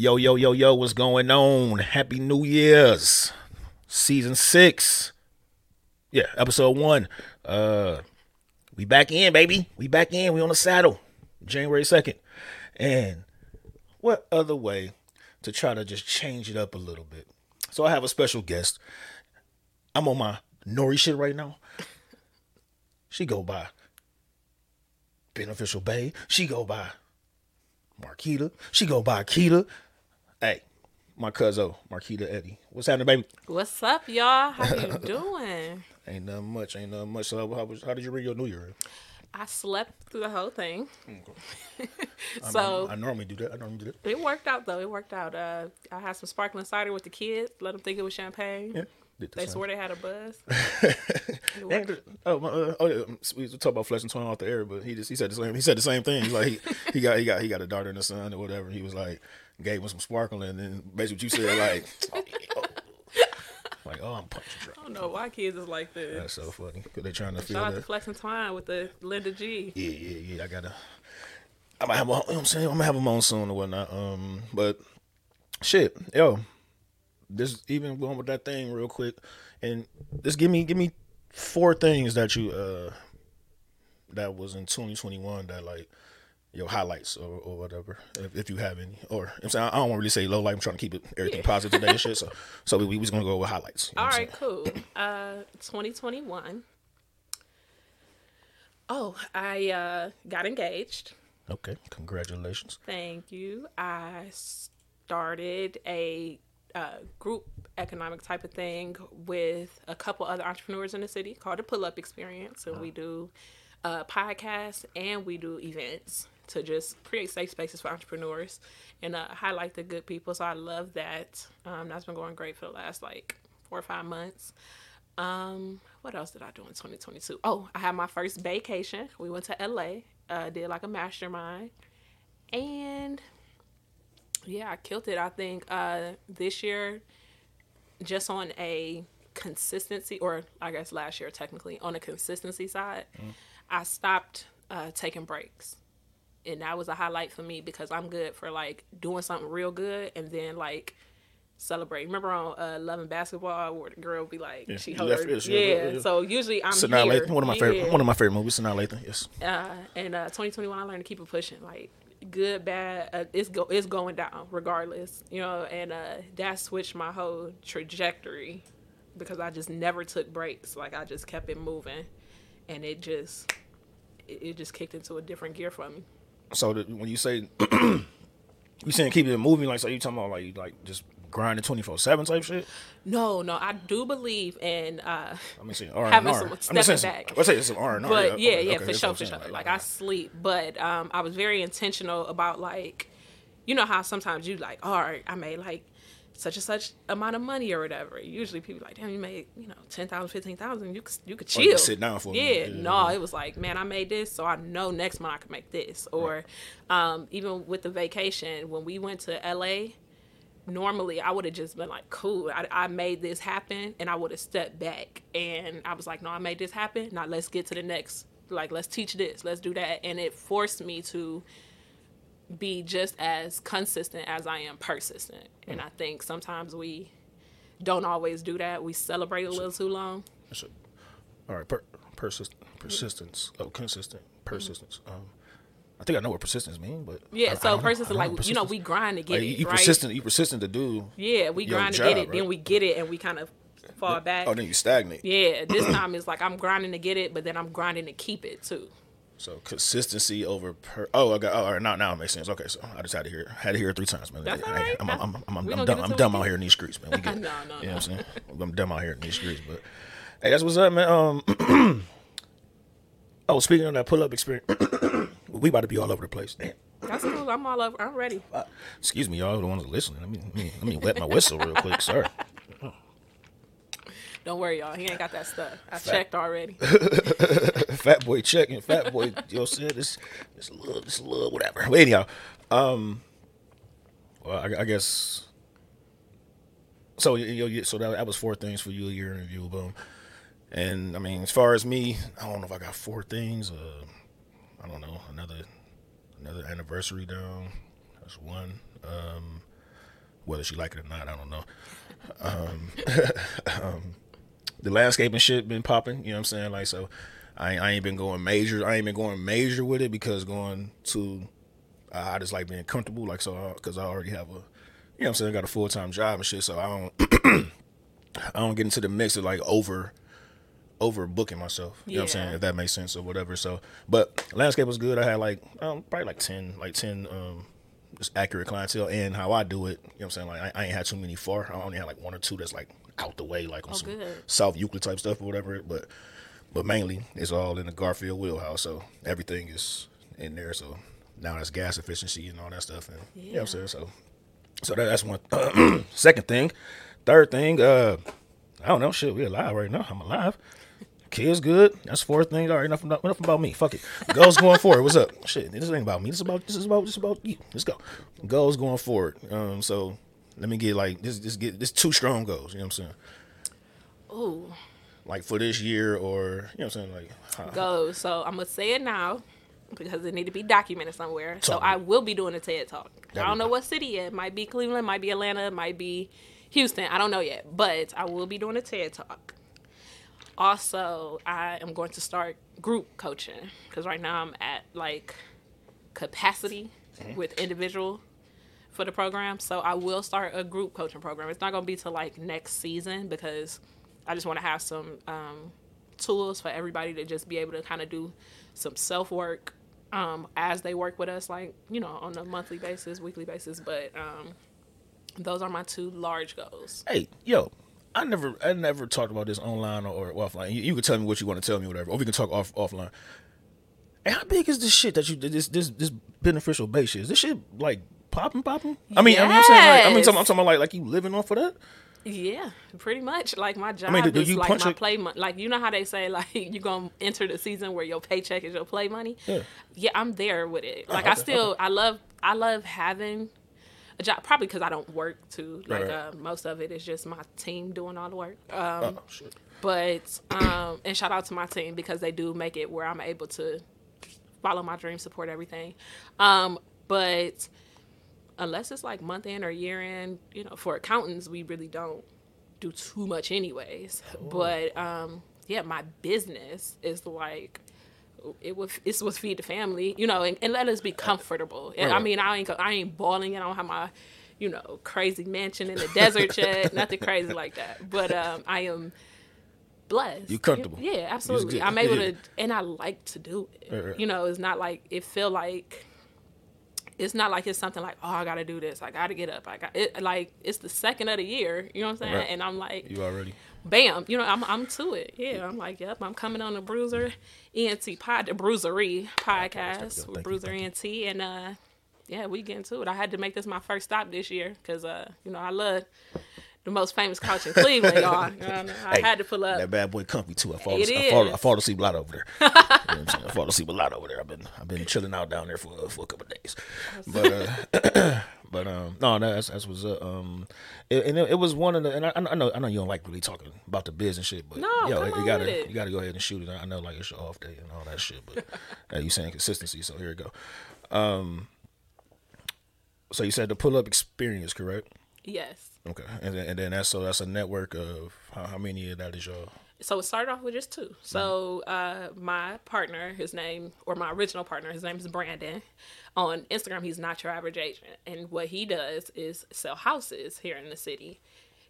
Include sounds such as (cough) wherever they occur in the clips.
Yo, yo, yo, yo, what's going on? Happy New Year's. Season six. Yeah, episode one. Uh we back in, baby. We back in. We on the saddle. January 2nd. And what other way to try to just change it up a little bit? So I have a special guest. I'm on my Nori shit right now. She go by Beneficial Bay. She go by Marquita. She go by Keita. My cousin Marquita Eddie. What's happening, baby? What's up, y'all? How you (laughs) doing? Ain't nothing much. Ain't nothing much. So how, how, was- how did you read your New Year? I slept through the whole thing. (laughs) I- so I, normally do that. I normally do that. it worked out though. It worked out. Uh, I had some sparkling cider with the kids. Let them think it was champagne. Yeah. The They same. swore they had a buzz. (laughs) Oh, my, uh, oh yeah. We talk about Flex and Twine off the air, but he just he said the same. He said the same thing. He's like he, he got he got he got a daughter and a son or whatever. He was like gave him some sparkling, and then basically what you said like, oh, oh. like oh I'm punching drunk. I don't know why kids is like this. That's so funny because they're trying to feel Shout that. Flex and Twine with the Linda G. Yeah, yeah, yeah. I gotta. I might have. A, you know what I'm saying. I'm gonna have them on soon or whatnot. Um, but shit, yo, this even going with that thing real quick, and just give me give me four things that you uh that was in 2021 that like your highlights or, or whatever if, if you have any or I'm saying I don't want to really say low light. I'm trying to keep it everything positive today and shit. So (laughs) so we, we was gonna go with highlights. you know All right, cool. Uh, 2021. Oh, I uh, got engaged. Okay, congratulations. Thank you. I started a uh, group economic type of thing with a couple other entrepreneurs in the city called the Pull Up Experience, and we do uh, podcasts and we do events to just create safe spaces for entrepreneurs and uh, highlight the good people. So I love that. Um, that's been going great for the last like four or five months. Um, what else did I do in 2022? Oh, I had my first vacation. We went to LA, uh, did like a mastermind, and yeah, I killed it. I think uh, this year, just on a consistency, or I guess last year technically, on a consistency side, I stopped uh, taking breaks. And that was a highlight for me because I'm good for like doing something real good and then like celebrate. Remember on uh, Love and Basketball where the girl be like, Yeah, she you hold left- her, yeah, yeah. yeah. So usually I'm Sanaa here. Lathan, one of my favorite one of my favorite movies. Sanaa Lathan, yes. uh, and uh, 2021 I learned to keep it pushing like good bad uh, it's go it's going down regardless you know and uh that switched my whole trajectory because I just never took breaks like I just kept it moving and it just it, it just kicked into a different gear for me So that when you say (clears throat) you saying keep it moving, like so you talking about like like just grinding twenty four seven type shit. no no I do believe in uh I mean, see, R and Having R. some I'm just stepping saying, some- back. Let's say it's some R and R. but yeah, okay, yeah, for sure, for sure. saying, Like I sleep, but um, I was very intentional about like, you know how sometimes you like, all right, I made like such and such amount of money or whatever. Usually people like, damn, you made you know ten thousand, fifteen thousand. You could you could chill, you could sit down for yeah. yeah. No, it was like, man, I made this, so I know next month I can make this. Or um, even with the vacation when we went to L.A normally I would have just been like, cool, I, I made this happen, and I would have stepped back. And I was like, no, I made this happen. Now let's get to the next. Like, let's teach this, let's do that. And it forced me to be just as consistent as I am persistent. And I think sometimes we don't always do that. We celebrate a little too long. All right, per, persist, persistence. Oh, consistent, persistence. Um, I think I know what persistence means, but Yeah, I so know. I don't like know you know, we grind to get Like, it. you right? persistent. You persistent to do. Yeah, we grind to job, get it, then we get it, and we kind of fall back. Oh, then you stagnate. Yeah, this (clears throat) time it's like I'm grinding to get it, but then I'm grinding to keep it too. So consistency over per. Oh, I got. Oh, all right, now now it makes sense. Okay, so I just had to hear had to hear it three times, man. That's Hey, all right. I'm, I'm, I'm, I'm, I'm, dumb. I'm dumb out here in these streets, man. We (laughs) get, No, no, You know no. what I'm saying? I'm dumb out here in these streets, but hey, that's what's up, man. Um. (clears throat) oh, speaking of that pull up experience, (coughs) we about to be all over the place. Damn. That's cool. I'm all over. I'm ready. Excuse me, y'all, the ones listening. Let me let me, let me wet my whistle real quick, sir. Don't worry, y'all. He ain't got that stuff. I checked already. (laughs) fat boy checking, fat boy. You know, said this, this little, this little, whatever. But anyhow, um, well, I, I guess. So you, you, so that, that was four things for you a year in review, boom. And I mean, as far as me, I don't know if I got four things. Uh, I don't know another another anniversary down. That's one. Um, whether she like it or not, I don't know. Um, (laughs) um, the landscaping shit been popping. You know what I'm saying? Like so, I I ain't been going major. I ain't been going major with it because going to I just like being comfortable. Like so, because I already have a, you know what I'm saying, I got a full time job and shit. So I don't (clears throat) I don't get into the mix of like over over booking myself. You know what I'm saying? If that makes sense or whatever. So but landscape was good. I had like um, probably like ten like ten um just accurate clientele and how I do it, you know what I'm saying? Like I, I ain't had too many far. I only had like one or two that's like out the way, like on Oh, some good. South Euclid type stuff or whatever. But but mainly it's all in the Garfield wheelhouse. So everything is in there. So now that's gas efficiency and all that stuff. And you know what I'm saying? So so that, that's one (clears throat) second thing. Third thing, uh, I don't know. Shit, we alive right now. I'm alive. Kids good. That's fourth thing. All right, enough about, enough about me. Fuck it. Goals going forward. What's up? Shit, this ain't about me. This is about this is about this is about you. Let's go. Goals going forward. Um, so let me get like this. This get this two strong goals. You know what I'm saying? Ooh, Like for this year, or you know what I'm saying? Like how- go. So I'm gonna say it now because it need to be documented somewhere. So I will be doing a TED talk. There I don't know what city yet. It might be Cleveland, might be Atlanta, might be Houston. I don't know yet, but I will be doing a TED talk. Also, I am going to start group coaching because right now I'm at like capacity Mm-hmm. with individual for the program. So I will start a group coaching program. It's not going to be till like next season because I just want to have some um, tools for everybody to just be able to kind of do some self work um, as they work with us, like you know, on a monthly basis, weekly basis. But um, those are my two large goals. hey, yo, I never, I never talked about this online or, or offline. You, you can tell me what you want to tell me, whatever, or we can talk off offline. Hey, how big is this shit that you this this this beneficial base? Is this shit like popping, popping? I mean, I mean, I'm saying like, I mean, I'm talking, I'm talking about like like you living off of that. Yeah, pretty much. Like my job I mean, do- do is you like punch my a- play money. Like you know how they say (laughs) like you're gonna enter the season where your paycheck is your play money. Yeah. Yeah, I'm there with it. Like I okay, still I love I love having a job. Probably because I don't work too. Like Right. uh, most of it is just my team doing all the work. Um, Oh shit. but um, and shout out to my team because they do make it where I'm able to follow my dream, support everything. Um, but unless it's like month end or year end, you know, for accountants, we really don't do too much anyways. But um, yeah, my business is like it was it's was feed the family, you know, and, and let us be comfortable. And I mean, I ain't I ain't balling. And I don't have my you know crazy mansion in the desert yet, (laughs) nothing crazy like that. But um, I am blessed. You comfortable. Yeah, absolutely. I'm able Yeah. to, and I like to do it. Right, right. You know, it's not like it feel like it's not like it's something like oh I gotta do this. I gotta get up. I got it. Like it's the second of the year. You know what I'm saying? Right. And I'm like, You already. bam. You know, I'm I'm to it. Yeah, I'm like, yep. I'm coming on the Bruiser ENT pod, the Bruisery podcast with thank you, Bruiser ENT, and uh, yeah, we get into it. I had to make this my first stop this year because uh, you know, I love the most famous couch in Cleveland, y'all. You know, I Hey, had to pull up. That bad boy comfy too. I fall, It I fall, I fall asleep a lot over there. you know what I'm saying? I fall asleep a lot over there. I've been I've been chilling out down there for uh, for a couple of days. But uh, (clears throat) but um no that's that's was uh, um it, and it, it was one of the and I, I know I know you don't like really talking about the biz and shit but No, yo, you gotta you gotta go ahead and shoot it. I know like it's your off day and all that shit but (laughs) uh, you saying consistency so here you go. Um, so you said the pull up experience correct? yes. Okay, and then, and then that's so that's a network of how, how many of that is y'all? so it started off with just two. So uh, my partner, his name or my original partner, his name is Brandon. On Instagram, he's not your average agent, and what he does is sell houses here in the city.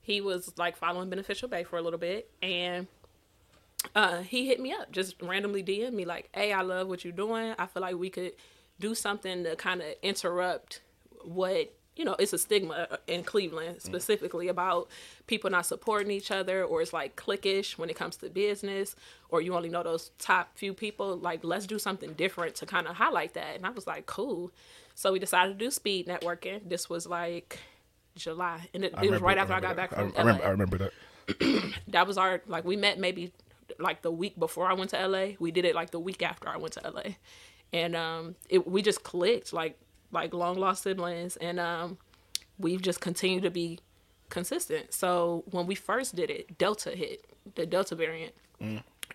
He was like following Beneficial Bay for a little bit, and uh, he hit me up, just randomly DM me like, "Hey, I love what you're doing. I feel like we could do something to kind of interrupt what you know. It's a stigma uh, in Cleveland specifically about people not supporting each other, or it's like cliquish when it comes to business, or you only know those top few people. Like, let's do something different to kind of highlight that." And I was like, "Cool." So we decided to do speed networking. This was like July, and it, it was right after I got back from I, I remember, LA I remember that. (clears throat) that was our like we met maybe like the week before I went to LA. We did it like the week after I went to LA, and um, it we just clicked like like long lost siblings, and um, we've just continued to be consistent. So when we first did it, Delta hit the Delta variant,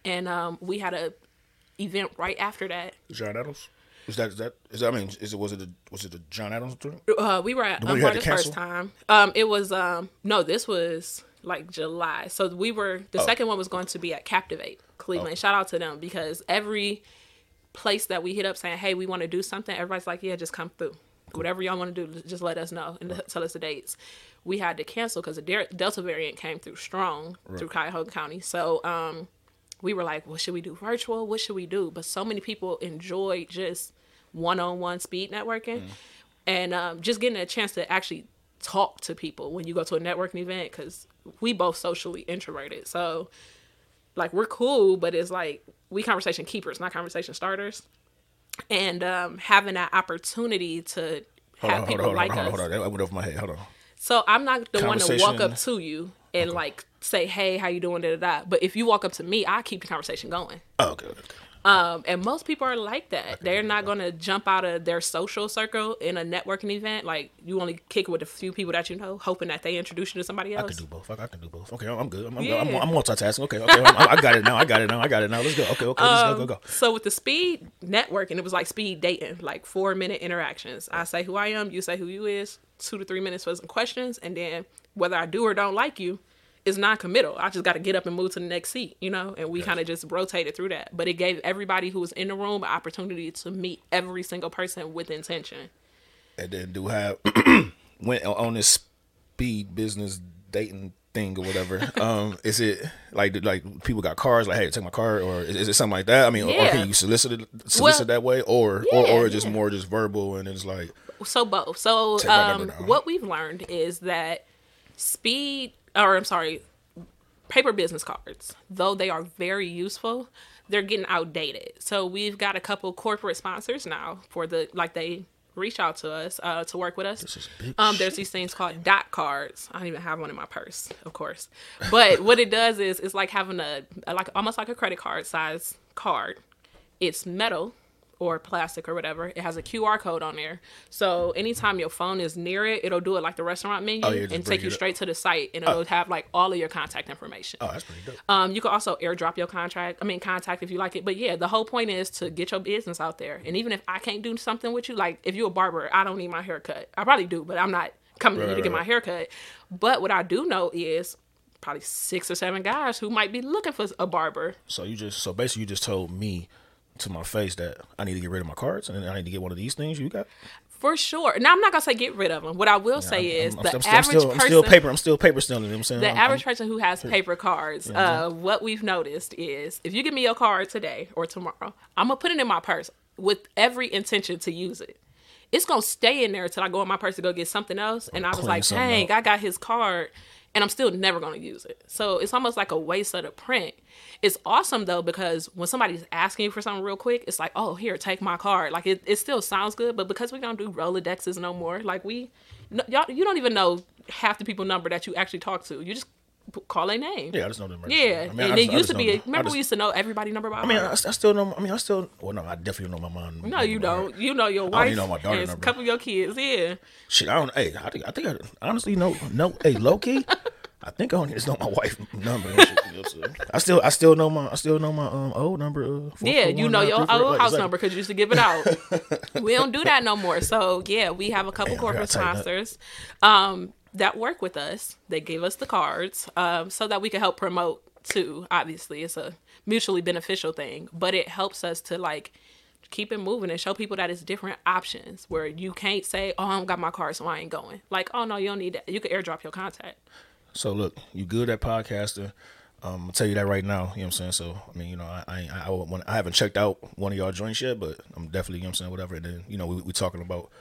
and um, we had a event right after that. John Adams. Was that is that is that, I mean is it was it the was it the John Adams joint? Uh, we were at you had the first time. Um, it was um no, this was like July. So we were the Oh. second one was going to be at Captivate Cleveland. Shout out to them because every place that we hit up saying, "Hey, we want to do something," everybody's like, "Yeah, just come through. Whatever y'all want to do, just let us know and tell us the dates." We had to cancel because the Delta variant came through strong through Cuyahoga County. So um, we were like, "What should we do? Virtual? What should we do?" But so many people enjoy just one-on-one speed networking and um, just getting a chance to actually talk to people when you go to a networking event because we both socially introverted so like we're cool but it's like we conversation keepers not conversation starters and um, having that opportunity to Hold have on, people hold on, like hold on, us hold on. I went over my head. Hold on. so i'm not the one to walk up to you and like say hey how you doing da, da, da. but if you walk up to me i keep the conversation going Oh, okay. okay. Um, and most people are like that. They're not going to jump out of their social circle in a networking event. Like you only kick with a few people that you know, hoping that they introduce you to somebody else. I can do both. I, I can do both. Okay, I'm good. I'm, I'm, Yeah. I'm, I'm multitasking. Okay, okay. I'm, I got it now. I got it now. I got it now. Let's go. Okay, okay. Let's go, go, go. So with the speed networking, it was like speed dating, like four minute interactions. I say who I am, you say who you is, two to three minutes for some questions, and then whether I do or don't like you is non-committal. I just got to get up and move to the next seat, you know. And we kind of just rotated through that, but it gave everybody who was in the room an opportunity to meet every single person with intention. And then do have (clears throat) went on- this speed business dating thing or whatever. (laughs) um, is it like like people got cars? Like, hey, take my car, or is, is it something like that? I mean, or Yeah. can you solicit it, solicit Well, that way, or or, yeah, or just yeah. more just verbal and it's like So both. So um, what we've learned is that speed, or I'm sorry, paper business cards, though they are very useful, they're getting outdated. So we've got a couple corporate sponsors now for the like they reach out to us uh, to work with us. Um, there's these things called dot cards. I don't even have one in my purse, of course. But (laughs) what it does is it's like having a, a like almost like a credit card size card. It's metal or plastic or whatever. It has a QR code on there. So anytime your phone is near it, it'll do it like the restaurant menu Oh, yeah, and take you straight to the site and it'll have like all of your contact information. oh, that's pretty dope. Um, you can also airdrop your contract. I mean, contact if you like it. But yeah, the whole point is to get your business out there. And even if I can't do something with you, like if you're a barber, I don't need my haircut. I probably do, but I'm not coming to you Right, to get right, my haircut. But what I do know is probably six or seven guys who might be looking for a barber. So you just so basically you just told me to my face that I need to get rid of my cards and I need to get one of these things you got. For sure. Now I'm not gonna say get rid of them. What I will say is I'm, the I'm still, average I'm still, person. I'm still paper. I'm still paper stealing. You know what I'm saying? the I'm- average I'm- person who has paper cards, uh, what we've noticed is if you give me your card today or tomorrow, I'm gonna put it in my purse with every intention to use it. It's gonna stay in there until I go in my purse to go get something else. And I was like, dang, out. I got his card, and I'm still never gonna use it. So it's almost like a waste of the print. It's awesome though because when somebody's asking you for something real quick, it's like, oh, here, take my card. Like it, it still sounds good, but because we don't do Rolodexes no more, like we, no, y'all, you don't even know half the people number that you actually talk to. You just call their name. Yeah, I just know them. Yeah, I mean, and I it just- I used to be. them. Remember, just- we used to know everybody number by I mean, I. I still know. I mean, I still. Well, no, I definitely know my mom. no, you don't. You know your wife. only know my daughter and a couple of your kids. Yeah. Shit, I don't. Hey, I think I think I honestly know. No, hey, low key. I think I only just know my wife number. and shit, you know, so. I still, I still know my, I still know my um old number. Uh, four, Yeah, four, you one, know nine, your three, old house exactly. number because you used to give it out. (laughs) we don't do that no more. So yeah, we have a couple Damn, corporate gotta tighten up. sponsors um, that work with us. They gave us the cards um, so that we can help promote too. Obviously, it's a mutually beneficial thing, but it helps us to like keep it moving and show people that it's different options where you can't say, "Oh, I don't got my card, so I ain't going." Like, "Oh no, you don't need that." You can airdrop your contact. So look, you good at podcasting. Um, I'll tell you that right now. You know what I'm saying? So I mean, you know, I I I, I, I haven't checked out one of y'all joints yet, but I'm definitely you know what I'm saying whatever. And then you know we we talking about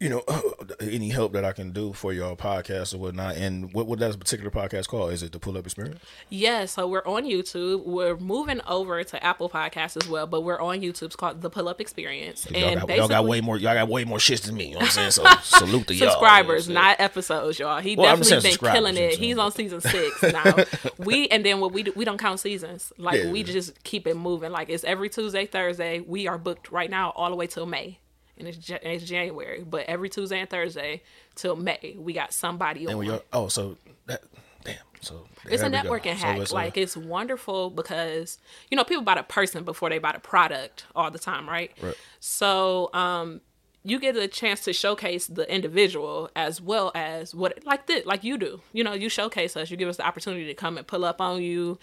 you know (coughs) any help that I can do for y'all podcast or whatnot. And what what that particular podcast called? Is it the Pull Up Experience? Yeah, so we're on YouTube. We're moving over to Apple Podcasts as well, but we're on YouTube. It's called The Pull Up Experience. Y'all And got, y'all got way more. Y'all got way more shits than me. You know what I'm saying? So (laughs) salute to y'all. subscribers, you know not episodes, y'all. He Well, definitely been killing it. you know what He's on season six now. (laughs) we and then what we do, we don't count seasons. Like Yeah. we just keep it moving. Like it's every Tuesday, Thursday. We are booked right now all the way till May. And it's, it's January, but every Tuesday and Thursday till May, we got somebody And on. oh, so that damn. So It's a networking So hack. a- like it's wonderful because you know people buy a person before they buy the product all the time, right? Right. So um, you get a chance to showcase the individual as well as what like this, like you do. You know, you showcase us. You give us the opportunity to come and pull up on you.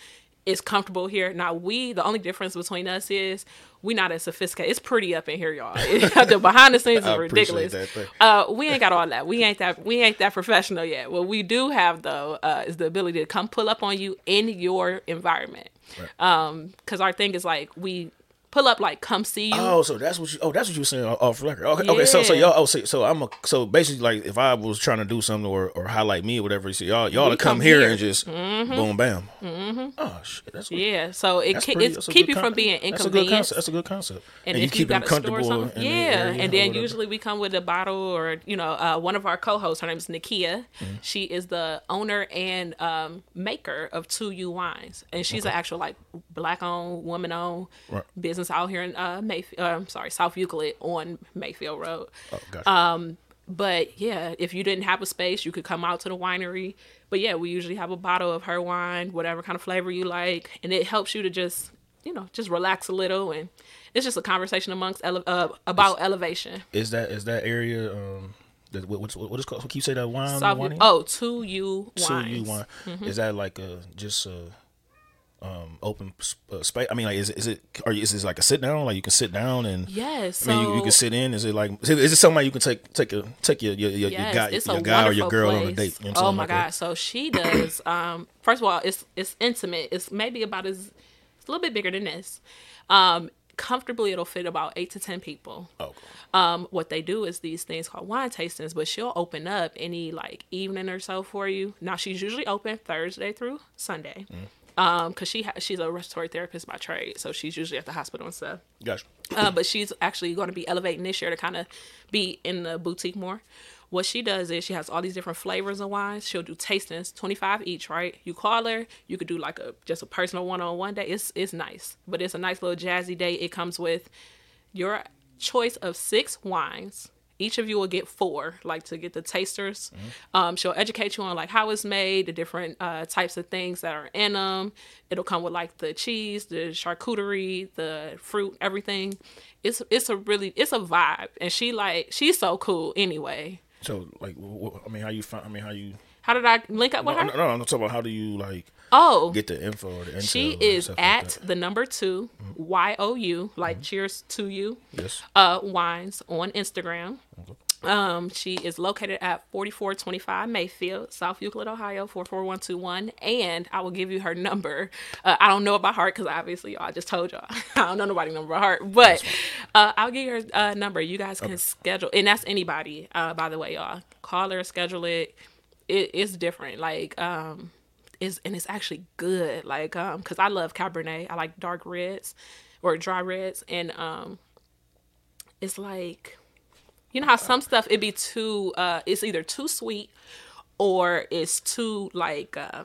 It's comfortable here. Now we, the only difference between us is we not as sophisticated. It's pretty up in here, y'all. (laughs) the (laughs) behind the scenes is ridiculous. Uh, we ain't got all that. We ain't that. We ain't that professional yet. What we do have though uh, is the ability to come pull up on you in your environment. Um, because our thing is like we pull up like come see you. Oh, so that's what you. Oh, that's what you were saying off record. Okay, okay. So, so y'all. Oh, so, so I'm a. So basically, like, if I was trying to do something or, or highlight me or whatever, so y'all y'all to come, come here, here. and just boom bam. Mm-hmm. Oh shit, that's what, yeah, so it That's ke- pretty- it's that's a keep you con- from being inconvenienced. That's a good concept. And, you if you keep them got to store comfortable. something, in the yeah. And then usually we come with a bottle or you know, uh, one of our co-hosts. Her name is Nikia. Mm-hmm. She is the owner and um, maker of Two U Wines, and she's an actual like black-owned, woman-owned Right. business out here in uh, Mayfield. Uh, I'm sorry, South Euclid on Mayfield Road. Oh, gotcha. Um, But yeah, if you didn't have a space, you could come out to the winery. But yeah, we usually have a bottle of her wine, whatever kind of flavor you like, and it helps you to just, you know, just relax a little, and it's just a conversation amongst ele- uh, about elevation. is that is that area? Um, that, what, what's what is called? What can you say that wine? South, wine oh, two U So wines. you want? Is that like a just a um open uh, space? I mean, like, is it is it or is this like a sit down? Like you can sit down and Yes, so I mean, you, you can sit in. Is it like is it, something you can take take a take your your, your, Yes, your guy your guy or your girl on a date? You know oh my Like god! So she (coughs) does. Um, first of all, it's it's intimate. It's maybe about as it's a little bit bigger than this. Um, comfortably, it'll fit about eight to ten people. Oh, Um, what they do is these things called wine tastings, but she'll open up any like evening or so for you. Now she's usually open Thursday through Sunday. Um, cause she ha- she's a respiratory therapist by trade, so she's usually at the hospital and stuff gotcha. uh, but she's actually going to be elevating this year to kind of be in the boutique more. What she does is she has all these different flavors of wines. She'll do tastings, twenty five each, right? You call her, you could do like a just a personal one on one day. It's it's nice, but it's a nice little jazzy day. It comes with your choice of six wines. Each of you will get four, like to get the tasters. Um, she'll educate you on like how it's made, the different uh, types of things that are in them. It'll come with like the cheese, the charcuterie, the fruit, everything. It's it's a really it's a vibe, and she like she's so cool anyway. So like, I mean, how you find? I mean, how you? How did I link up with No, her? no, no, I'm talking about how do you like Oh, get the info or the intel she is like at? Mm-hmm. the number two Y O U, like cheers to you. yes. uh, wines on Instagram. Um, she is located at 4425 Mayfield, South Euclid, Ohio, 44121. And I will give you her number. Uh, I don't know it by heart because obviously y'all I just told y'all. (laughs) I don't know nobody number by heart. But uh, I'll give you her uh, number. You guys can schedule. And that's anybody, uh, by the way, y'all. Call her, schedule it. it it's different. Like, um, is and it's actually good. Like, um, because I love Cabernet. I like dark reds or dry reds. And um, it's like you know how some stuff it be too uh it's either too sweet or it's too like uh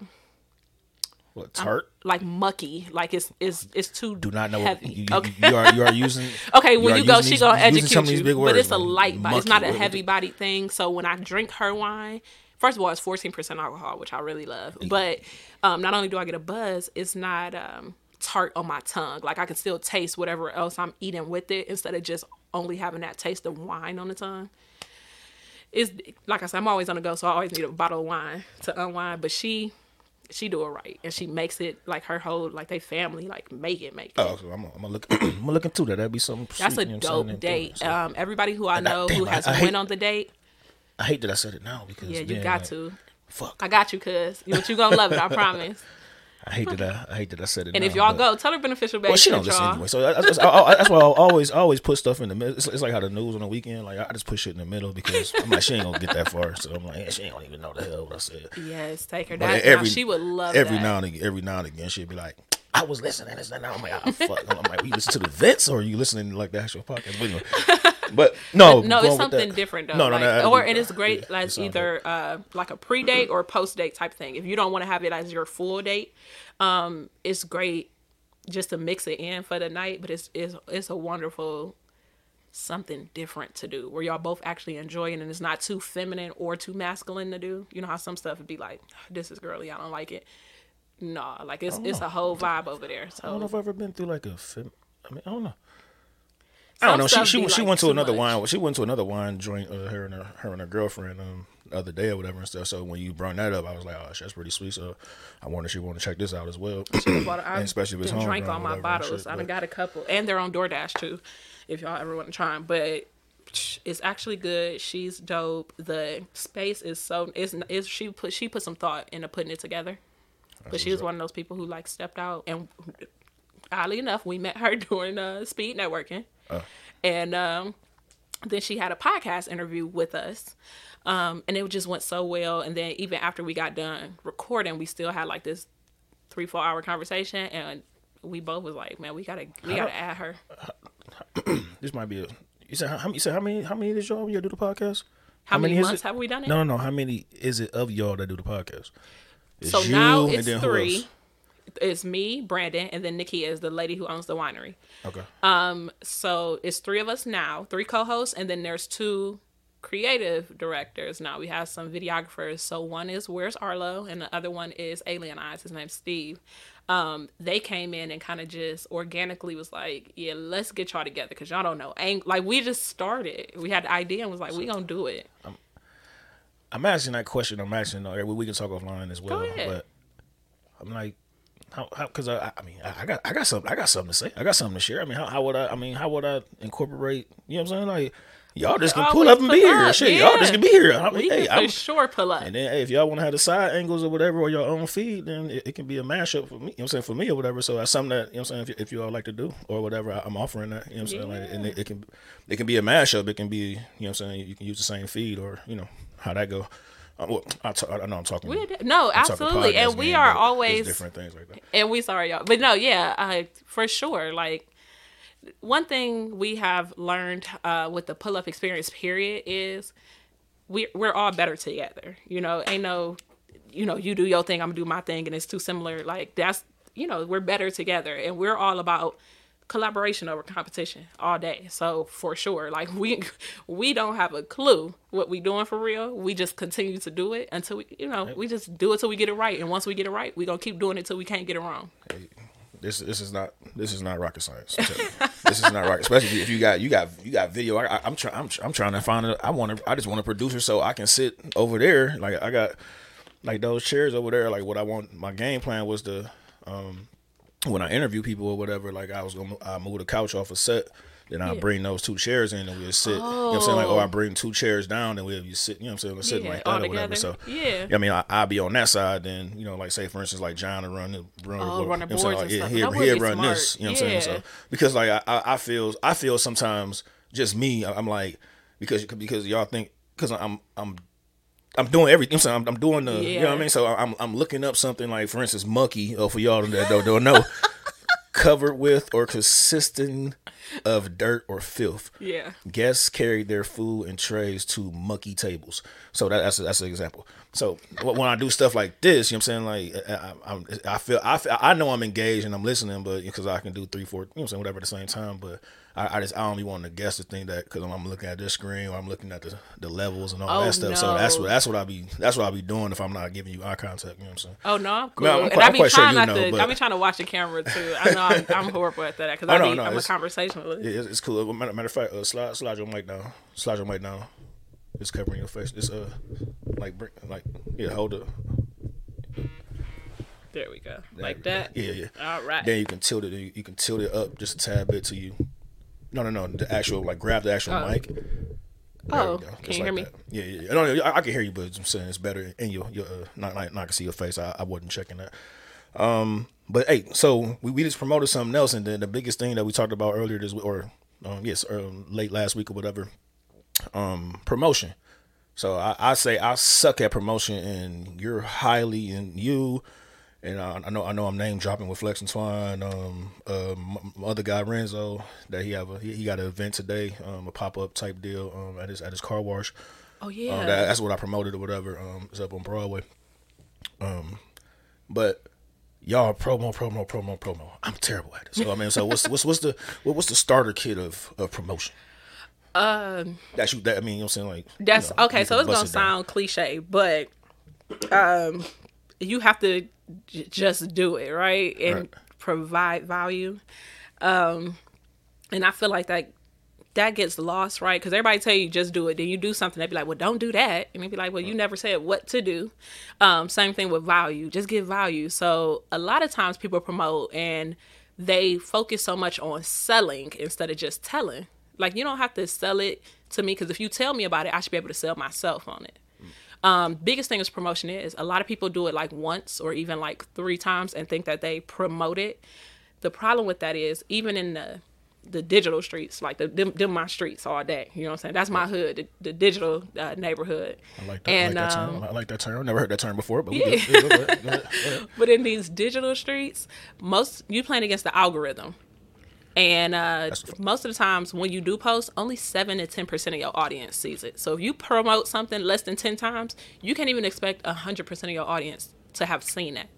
What tart? like mucky like it's it's it's too Do not know. heavy What, you, okay you, you are you are using. (laughs) okay when are you go she these- gonna educate you but it's a light body it's not a heavy bodied thing so when i drink her wine first of all it's 14% alcohol which i really love but um not only do i get a buzz it's not um tart on my tongue like i can still taste whatever else i'm eating with it instead of just only having that taste of wine on the tongue it's like I said, I'm always on the go, so I always need a bottle of wine to unwind. But she, she do it right, and she makes it like her whole like they family like make it make it. Oh, so I'm, gonna- look. (clears throat) I'm gonna look into that. That'd be something. That's sweet, a you know what I'm saying, dope date. so- Um, everybody who I know (laughs) damn, who I- has I hate- went on the date, I hate that I said it now because yeah, you got like, to. Fuck. I got you, cuz. But you gonna love it, I (laughs) promise. I hate that I, I hate that I said it. And if y'all go, tell her beneficial baby. Well, she don't listen y'all. anyway. So that's, I, I, that's why I always always put stuff in the middle. It's, it's like how the news on the weekend. Like I just put shit in the middle because I'm like she ain't gonna get that far. So I'm like yeah, she ain't gonna even know the hell what I said. Yes, take her down. every she would love it. every that. now and again, every now and again she'd be like, I was listening. And that. I'm like, ah, fuck. I'm like, you listen to the vents or are you listening to like the actual podcast? But, anyway. (laughs) (laughs) but no, no, it's something different though. No, no, like, no, or and it's great yeah, as it either uh, like a pre-date or post-date type thing. If you don't want to have it as your full date, um, it's great just to mix it in for the night. But it's it's it's a wonderful something different to do where y'all both actually enjoy it and it's not too feminine or too masculine to do. You know how some stuff would be like, this is girly, I don't like it. No, like it's it's a whole vibe over there. So I don't know if I've ever been through like a. Fem- I mean, I don't know. I don't know. She she she like, went to another much. wine. She went to another wine joint. Uh, her and her, her and her girlfriend um the other day or whatever and stuff. So when you brought that up, I was like, oh, that's pretty sweet. So I wonder if she want to check this out as well. And especially if it's done drank all my bottles. I done got a couple, and they're on DoorDash too, if y'all ever want to try them. But it's actually good. She's dope. The space is so it's, it's she put she put some thought into putting it together. But she was one of those people who like stepped out, and oddly enough, we met her (laughs) during uh, speed networking, and um, then she had a podcast interview with us. Um, and it just went so well. And then even after we got done recording, we still had like this three four hour conversation, and we both was like, man, we gotta we gotta add her. (clears throat) This might be a. You said how, how- you said how many how many did y'all you do the podcast? How, many, is months have we done it? No, no, no. How many is it of y'all that do the podcast? It's so you, now it's three. It's me, Brandon, and then Nikki is the lady who owns the winery. Okay. Um, so it's three of us now, three co-hosts, and then there's two creative directors. Now we have some videographers. So one is Where's Arlo, and the other one is Alien Eyes. His name's Steve. Um, they came in and kind of just organically was like, "Yeah, let's get y'all together because y'all don't know." And like we just started, we had the idea and was like, "We gonna do it." I'm asking that question. I'm asking. Uh, we can talk offline as well. ahead. But I'm like, how? How? Because I, I mean, I, I got, I got something. I got something to say. I got something to share. I mean, how, how would I? I mean, how would I incorporate? You know what I'm saying? Like, y'all just can oh, pull up and be pull here. up, Shit, y'all just can be here. I mean, hey, I'm sure pull up. and then hey, if y'all want to have the side angles or whatever or your own feed, then it, it can be a mashup for me. You know what I'm saying? For me or whatever. So that's something that you know what I'm saying. If, if you all like to do or whatever, I, I'm offering that. You know what I'm saying? Like, and it, it can it can be a mashup. It can be you know what I'm saying. You can use the same feed or you know how that go. Uh, well, I, t- I know I'm talking. We did- no, I'm absolutely, podcast and we game, are always different things like that. and we sorry y'all but no yeah uh, for sure like one thing we have learned uh, with the pull-up experience period is we, we're all better together you know ain't no you know you do your thing i'm gonna do my thing and it's too similar like that's you know we're better together and we're all about collaboration over competition all day so for sure like we we don't have a clue what we doing for real we just continue to do it until we you know we just do it till we get it right and once we get it right we gonna keep doing it till we can't get it wrong This this is not this is not rocket science. I'm telling you. this is not rocket, especially if you got you got you got video. I, I'm trying I'm, I'm trying to find it. I want to I just want a producer so I can sit over there. Like I got like those chairs over there. Like what I want. My game plan was to um when I interview people or whatever. Like I was gonna I move the couch off a set. Then I bring those two chairs in and we'll sit. You know what I'm saying? Like, oh, I oh. bring two chairs down and we'll be sit. You know what I'm saying? We're sitting Yeah, like that or whatever. together. So Yeah. I mean, I, I'll be on that side. Then you know, like say for instance, like John will run the run, Oh, run the you know what I'm saying? boards Like, yeah, he'll, he'll run smart. this. You know what I'm saying? Yeah. So because like I, I I feel I feel sometimes just me. I'm like because because y'all think because I'm I'm I'm doing everything. I'm saying I'm, I'm doing the yeah. you know what I mean. So I'm I'm looking up something like for instance mucky. Or uh, for y'all that don't, don't know, (laughs) covered with or consisting of dirt or filth. Yeah. Guests carried their food and trays to mucky tables. So that, that's that's an example. So when I do stuff like this, you know what I'm saying? Like I, I'm, I feel I feel, I know I'm engaged and I'm listening, but because I can do three, four, you know what I'm saying, whatever at the same time. But I, I just I don't be wanting to guess the thing that because I'm, I'm looking at this screen or I'm looking at the, the levels and all Oh, that stuff. So that's what that's what I be that's what I be doing if I'm not giving you eye contact. You know what I'm saying? Oh no, I'm cool. No, I'm and quite- I be quite sure trying not know, to. but- I be trying to watch the camera too. I know I'm, I'm horrible at that because Oh, (laughs) I be, no, I'm a conversationalist. Yeah, it's, it's cool. Matter, matter of fact, uh, slide slide your mic down. Slide your mic down. It's covering your face. It's uh like bring like yeah hold up. There we go, like that. Yeah, yeah. All right. Then you can tilt it. You can tilt it up just a tad bit to you. No, no, no. The actual like grab the actual Oh. mic. There Oh, can Just you hear like me? that. Yeah, yeah. yeah. No, no, I, I can hear you, but I'm saying it's better in your your uh, not like not can see your face. I, I wasn't checking that. Um, but hey, so we, we just promoted something else, and then the biggest thing that we talked about earlier this or um, yes, um, late last week or whatever, um, promotion. So I, I say I suck at promotion, and you're highly in you. And uh, I know I know I'm name dropping with Flex and Twine. Um, uh, m- m- other guy Renzo that he have a he, he got an event today, um, a pop up type deal um, at his at his car wash. Oh Um, yeah. that, that's what I promoted or whatever. Um, it's up on Broadway. Um, but y'all promo, promo, promo, promo. I'm terrible at it. So I mean, so what's what's what's the what, what's the starter kit of of promotion? Um, that's you. That I mean, you know what I'm saying? Like that's you know, okay. So it's gonna it sound cliche, but um, you have to j- just do it right and right. provide value. Um, and I feel like that that gets lost, right? Because everybody tell you just do it. Then you do something, they be like, well, don't do that. And they be like, well, you never said what to do. Um, same thing with value. Just give value. So a lot of times people promote and they focus so much on selling instead of just telling. Like you don't have to sell it to me because if you tell me about it, I should be able to sell myself on it. Um, biggest thing is promotion is a lot of people do it like once or even like three times and think that they promote it. The problem with that is even in the the digital streets, like the them, them my streets all day. You know what I'm saying? That's my hood, the, the digital uh, neighborhood. I like that. And, I like that, um, term. I like that term. I've never heard that term before, but yeah. (laughs) but in these digital streets, most you playing against the algorithm. And uh, most of the times when you do post, only seven to ten percent of your audience sees it. So if you promote something less than ten times, you can't even expect hundred percent of your audience to have seen it.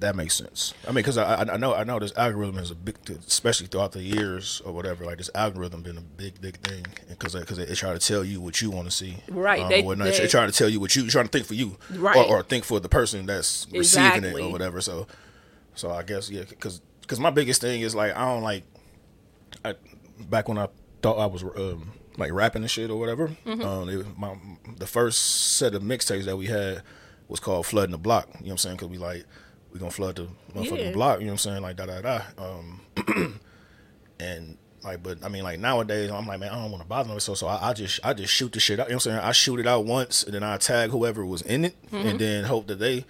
That makes sense. I mean, because I, I know I know this algorithm is a big, especially throughout the years or whatever. Like this algorithm been a big, big thing because because it, it try to tell you what you want to see, right? Um, they, they, they trying to tell you what you trying to think for you, right? Or, or think for the person that's receiving exactly. it or whatever. So, so I guess yeah, because because my biggest thing is like I don't like, I back when I thought I was um, like rapping and shit or whatever. Mm-hmm. Um, it, my the first set of mixtapes that we had was called "Flooding the Block." You know what I'm saying? Because we like we gonna flood the motherfucking yeah. block. You know what I'm saying? Like da da da. Um, (clears throat) and like, but I mean, like nowadays, I'm like, man, I don't want to bother them. So, so I, I, just, I just shoot the shit out. You know what I'm saying? I shoot it out once, and then I tag whoever was in it, mm-hmm. and then hope that they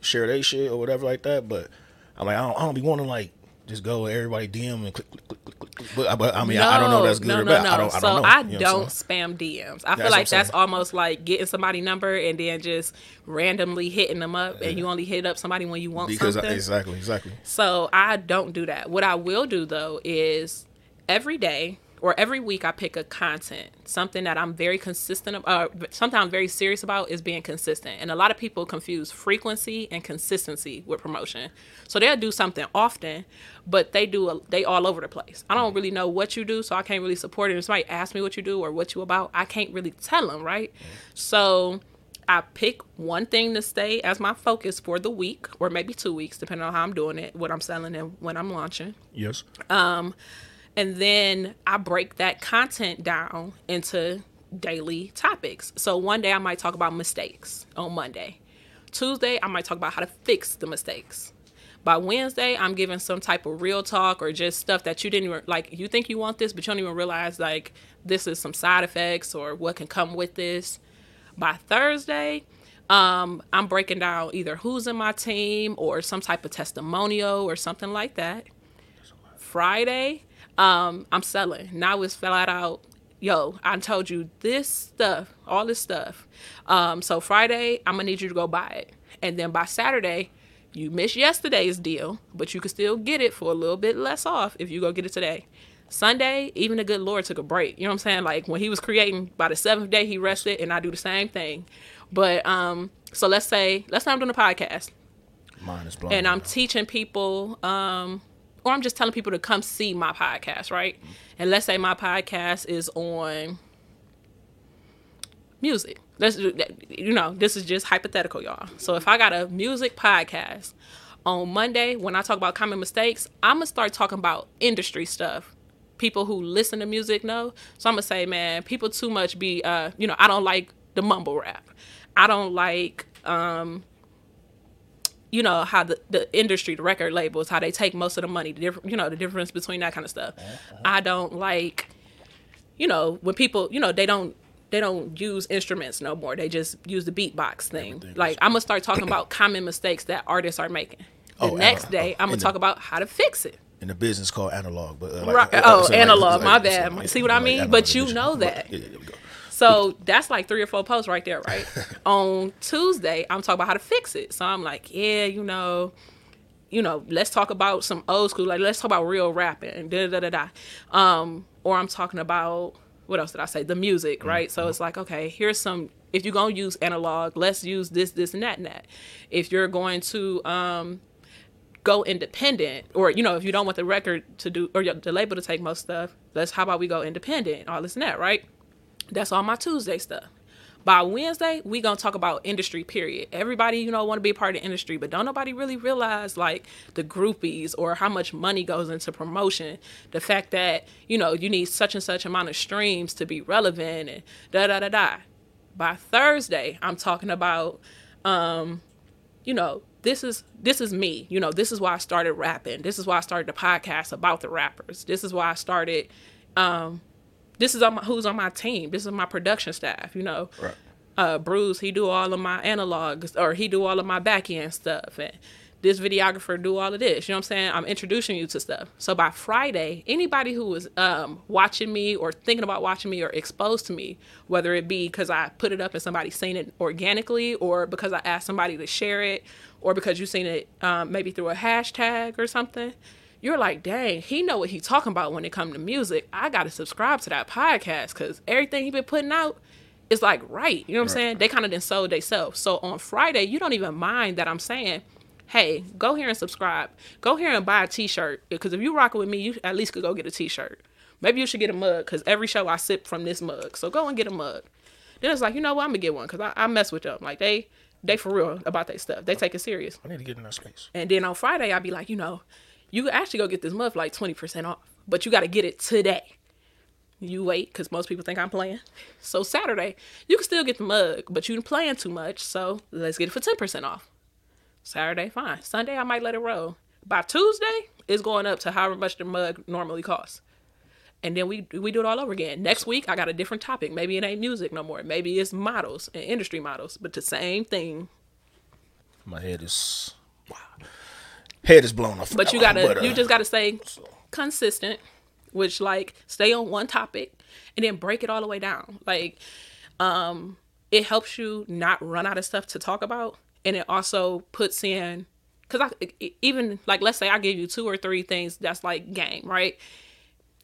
share their shit or whatever like that. But I'm like, I don't, I don't be wanting like just go everybody DM and click, click, click, click, click. But, but I mean, no, I, I, don't know that's good no, or bad. No, I don't, so I don't know. I you know don't spam DMs. I feel like that's almost like getting somebody number and then just randomly hitting them up, yeah. and you only hit up somebody when you want because something. I, exactly, exactly. So I don't do that. What I will do though is every day or every week I pick a content, something that I'm very consistent about, uh, something I'm very serious about is being consistent. And a lot of people confuse frequency and consistency with promotion. So they'll do something often, but they do a, they all over the place. I don't really know what you do, so I can't really support it. If somebody asks me what you do or what you about, I can't really tell them, right? So I pick one thing to stay as my focus for the week, or maybe two weeks, depending on how I'm doing it, what I'm selling, and when I'm launching. Yes. Um and then I break that content down into daily topics. So one day I might talk about mistakes on Monday. Tuesday, I might talk about how to fix the mistakes. By Wednesday, I'm giving some type of real talk or just stuff that you didn't even like. You think you want this, but you don't even realize like this is some side effects or what can come with this. By Thursday, um, I'm breaking down either who's in my team or some type of testimonial or something like that. Friday, um, I'm selling. Now it's flat out, yo, I told you this stuff, all this stuff. Um, so Friday, I'm gonna need you to go buy it. And then by Saturday, you missed yesterday's deal, but you can still get it for a little bit less off if you go get it today. Sunday, even the good Lord took a break. You know what I'm saying? Like when he was creating, by the seventh day he rested, and I do the same thing. But um, so let's say let's say I'm doing a podcast. Mine is blown. And I'm teaching people um or I'm just telling people to come see my podcast, right? And let's say my podcast is on music. Let's do, you know, this is just hypothetical, y'all. So if I got a music podcast on Monday when I talk about common mistakes, I'm gonna start talking about industry stuff. People who listen to music know. So I'm gonna say, man, people too much be uh, you know, I don't like the mumble rap. I don't like um you know how the, the industry the record labels how they take most of the money the different you know the difference between that kind of stuff. Uh-huh. i don't like you know when people you know they don't they don't use instruments no more. They just use the beatbox thing. Everything like i'm gonna start talking about common mistakes that artists are making. The oh, next day oh, i'm gonna talk about how to fix it. In the business called analog but uh, like, right. oh so analog. like, my bad. see what i mean? but you know that. yeah, so that's like three or four posts right there, right? (laughs) On Tuesday, I'm talking about how to fix it. So I'm like, yeah, you know, you know, let's talk about some old school, like let's talk about real rapping and da da da da. Um, or I'm talking about what else did I say? The music, mm-hmm. right? Mm-hmm. So it's like, okay, here's some. If you're gonna use analog, let's use this, this, and that, and that. If you're going to um, go independent, or you know, if you don't want the record to do or the label to take most stuff, let's how about we go independent, all this and that, right? That's all my Tuesday stuff. By Wednesday, we gonna talk about industry. Period. Everybody, you know, want to be a part of industry, but don't nobody really realize like the groupies or how much money goes into promotion. The fact that you know you need such and such amount of streams to be relevant and da da da da. By Thursday, I'm talking about, um, you know, this is this is me. You know, this is why I started rapping. This is why I started the podcast about the rappers. This is why I started. Um, this is on my, who's on my team. This is my production staff. You know, Right. uh, Bruce he do all of my analogs or he do all of my back end stuff and this videographer do all of this. You know what I'm saying? I'm introducing you to stuff. So by Friday, anybody who was um, watching me or thinking about watching me or exposed to me, whether it be because I put it up and somebody seen it organically, or because I asked somebody to share it, or because you seen it um, maybe through a hashtag or something, you're like, dang, he know what he talking about when it come to music. I got to subscribe to that podcast because everything he been putting out is like right. You know what I'm saying? They kind of then sold themselves. So on Friday, you don't even mind that I'm saying, hey, go here and subscribe. Go here and buy a T-shirt because if you rocking with me, you at least could go get a T-shirt. Maybe you should get a mug because every show I sip from this mug. So go and get a mug. Then it's like, you know what? I'm gonna get one because I, I mess with them. Like they they for real about their stuff. They take it serious. I need to get in that space. And then on Friday, I'll be like, you know, you could actually go get this mug like 20% off, but you got to get it today. You wait because most people think I'm playing. So Saturday, you can still get the mug, but you're playing too much. So let's get it for 10% off. Saturday, fine. Sunday, I might let it roll. By Tuesday, it's going up to however much the mug normally costs. And then we we do it all over again. Next week, I got a different topic. Maybe it ain't music no more. Maybe it's models and industry models, but the same thing My head is wow. Head is blown off. But you gotta, But, uh, you just gotta stay consistent, which like stay on one topic and then break it all the way down. Like, um, it helps you not run out of stuff to talk about, and it also puts in, cause I even like let's say I give you two or three things that's like game, right?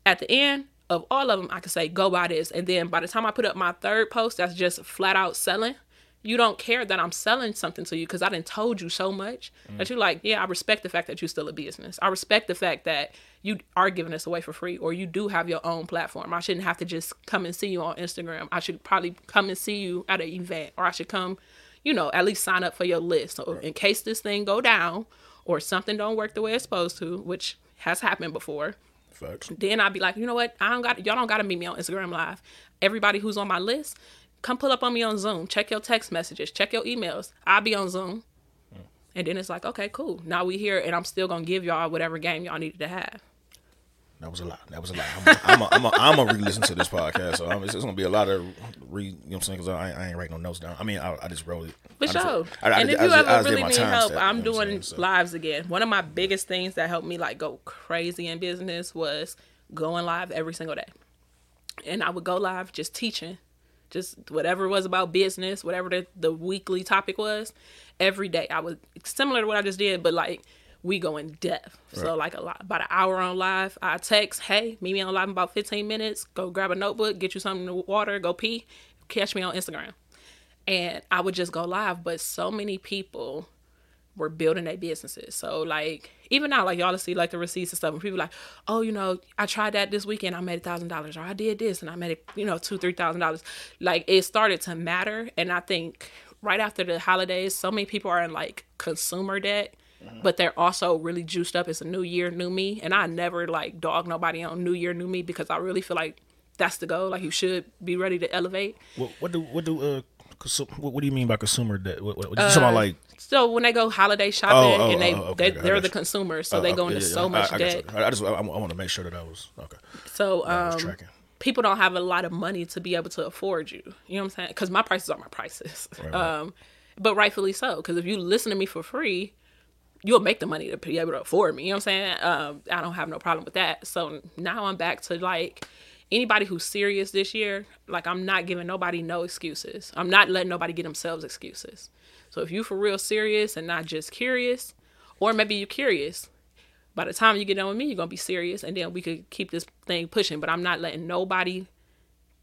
At the end of all of them, I could say go buy this, and then by the time I put up my third post, that's just flat out selling. You don't care that I'm selling something to you because I didn't told you so much that mm. you're like, yeah, I respect the fact that you're still a business. I respect the fact that you are giving this away for free or you do have your own platform. I shouldn't have to just come and see you on Instagram. I should probably come and see you at an event or I should come, you know, at least sign up for your list. So in case this thing go down or something don't work the way it's supposed to, which has happened before, Facts. then I'd be like, you know what? I don't got y'all don't gotta meet me on Instagram Live. Everybody who's on my list, come pull up on me on Zoom. Check your text messages. Check your emails. I'll be on Zoom. Mm. And then it's like, okay, cool. Now we here, and I'm still gonna give y'all whatever game y'all needed to have. That was a lot. That was a lot. I'm a, I'm a, I'm a re-listen to this podcast, so I'm, it's, it's gonna be a lot of re. You know what I'm saying? Because I, I ain't writing no notes down. I mean, I, I just wrote it. For sure. I- I and if you ever really need help, stamp, I'm you know doing saying? So- lives again. One of my biggest things that helped me like go crazy in business was going live every single day. And I would go live just teaching, just whatever it was about business, whatever the, the weekly topic was, every day. I was similar to what I just did, but like we go in depth. So like a lot about an hour on live. I text, hey, meet me on live in about 15 minutes. Go grab a notebook, get you something to water, go pee, catch me on Instagram and I would just go live. But so many people were building their businesses. So like even now, like y'all see like the receipts and stuff, and people like, oh, you know, I tried that this weekend, I made a thousand dollars, or I did this and I made it, you know, two, three thousand dollars. Like it started to matter, and I think right after the holidays, so many people are in like consumer debt. But they're also really juiced up. It's a new year, new me. And I never like dog nobody on new year, new me because I really feel like that's the goal. Like you should be ready to elevate. What, what do what do uh consu- what, what do you mean by consumer debt? What, what, what you talking about like So when they go holiday shopping Oh, oh, and they, oh, okay, they they're the consumers, so uh, they go into yeah, yeah, so I- much I, debt. I, I just I, I want to make sure that I was okay. So um, people don't have a lot of money to be able to afford you. You know what I'm saying? Because my prices are my prices. right. Um, but rightfully so. Because if you listen to me for free, you'll make the money to be able to afford me. You know what I'm saying? Um, I don't have no problem with that. So now I'm back to like anybody who's serious this year. Like I'm not giving nobody no excuses. I'm not letting nobody get themselves excuses. So if you for real serious and not just curious, or maybe you're curious, by the time you get done with me, you're gonna be serious, and then we could keep this thing pushing. But I'm not letting nobody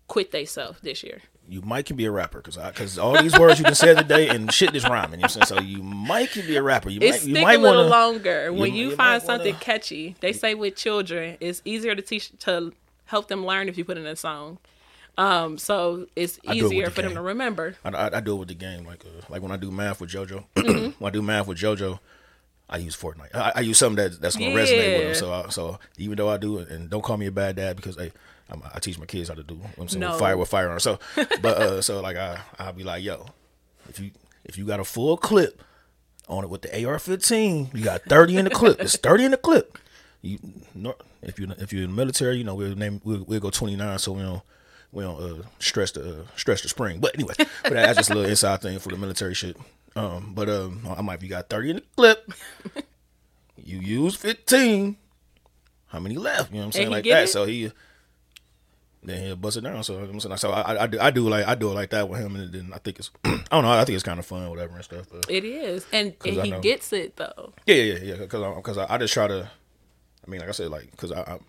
quit themselves this year. you might can be a rapper because because all these words you can say today and shit is rhyming. You know what I'm saying? So you might can be a rapper. You It might you might a little wanna, longer when you- you, find might wanna- something catchy. They say with children, it's easier to teach to help them learn if you put in a song. Um, so it's do it with easier the for them to remember. I, I, I do it with the game, like uh, like when I do math with JoJo. (clears throat) Mm-hmm. when I do math with JoJo, I use Fortnite. I, I use something that that's gonna resonate with them. So I, so even though I do and don't call me a bad dad because hey, I'm, I teach my kids how to do. You know I'm saying No. fire with fire on. So, (laughs) but uh, so like I I'll be like, yo, if you if you got a full clip on it with the AR-15, you got 30 in the clip. It's 30 in the clip. You if you if you're in the military, you know we'll name we'll, we'll go 29, so we don't we don't uh, stress the uh, stress the spring. But anyway, but that's just a little inside thing for the military shit. Um, but um, I might be got 30 in the clip. you use 15. How many left? You know what I'm saying? Like that. it? So he then he'll bust it down. So I'm saying, so I, I, do, I do like I do it like that with him, and then I think it's (clears throat) I don't know. I think it's kind of fun, whatever and stuff. But It is, and, and he know. gets it though. yeah, yeah, yeah. Because I, cause I, I just try to. I mean, like I said, like because I, I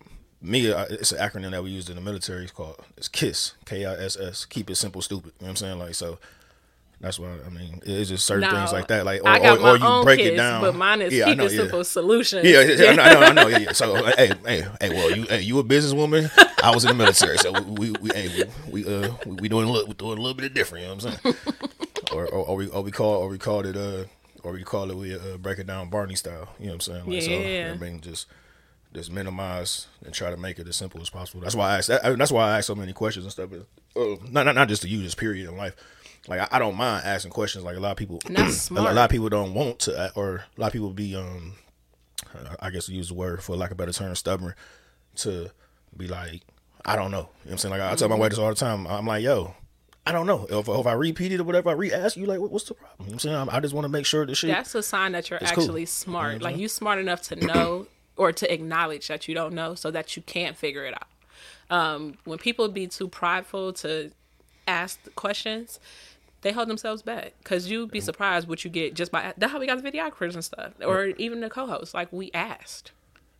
me it's an acronym that we used in the military. It's called it's KISS, K I S S. Keep it simple, stupid. You know what I'm saying? Like so. That's why I mean it's just certain things like that. Like or, I got or, my or you break kids, it down. but mine is yeah, keep know, it yeah. simple solution. Yeah, yeah, I know, I know, I know. Yeah. So, uh, (laughs) hey, hey, hey. Well, you, hey, you a businesswoman. I was in the military, so we, we, we hey, we, we, uh, we, we doing a little, we doing a little bit of different. You know what I'm saying? (laughs) or, or, or we, or we call, or we called it, uh, or we call it, we uh, break it down Barney style. You know what I'm saying? Like, So, Yeah. I mean, just, just minimize and try to make it as simple as possible. That's why I ask. I mean, that's why I ask so many questions and stuff. Uh, not, not, not just to you, just period in life. Like I, I don't mind asking questions. Like a lot of people, (clears throat) a lot- smart. a lot of people don't want to, or a lot of people be um I guess use the word for lack of a better term, stubborn, to be like, I don't know. You know what I'm saying? Like I tell my wife this all the time. I'm like, yo, I don't know. If, if I repeat it or whatever, I re-ask you, like, what, what's the problem? You know what I'm saying? I just want to make sure that shit. That's a sign that you're It's cool. actually smart. Like you smart enough to know or to acknowledge that you don't know, so that you can't figure it out. Um, when people be too prideful to ask the questions, they hold themselves back because you'd be surprised what you get just by. That's how we got the videographers and stuff, or even the co-hosts. Like we asked,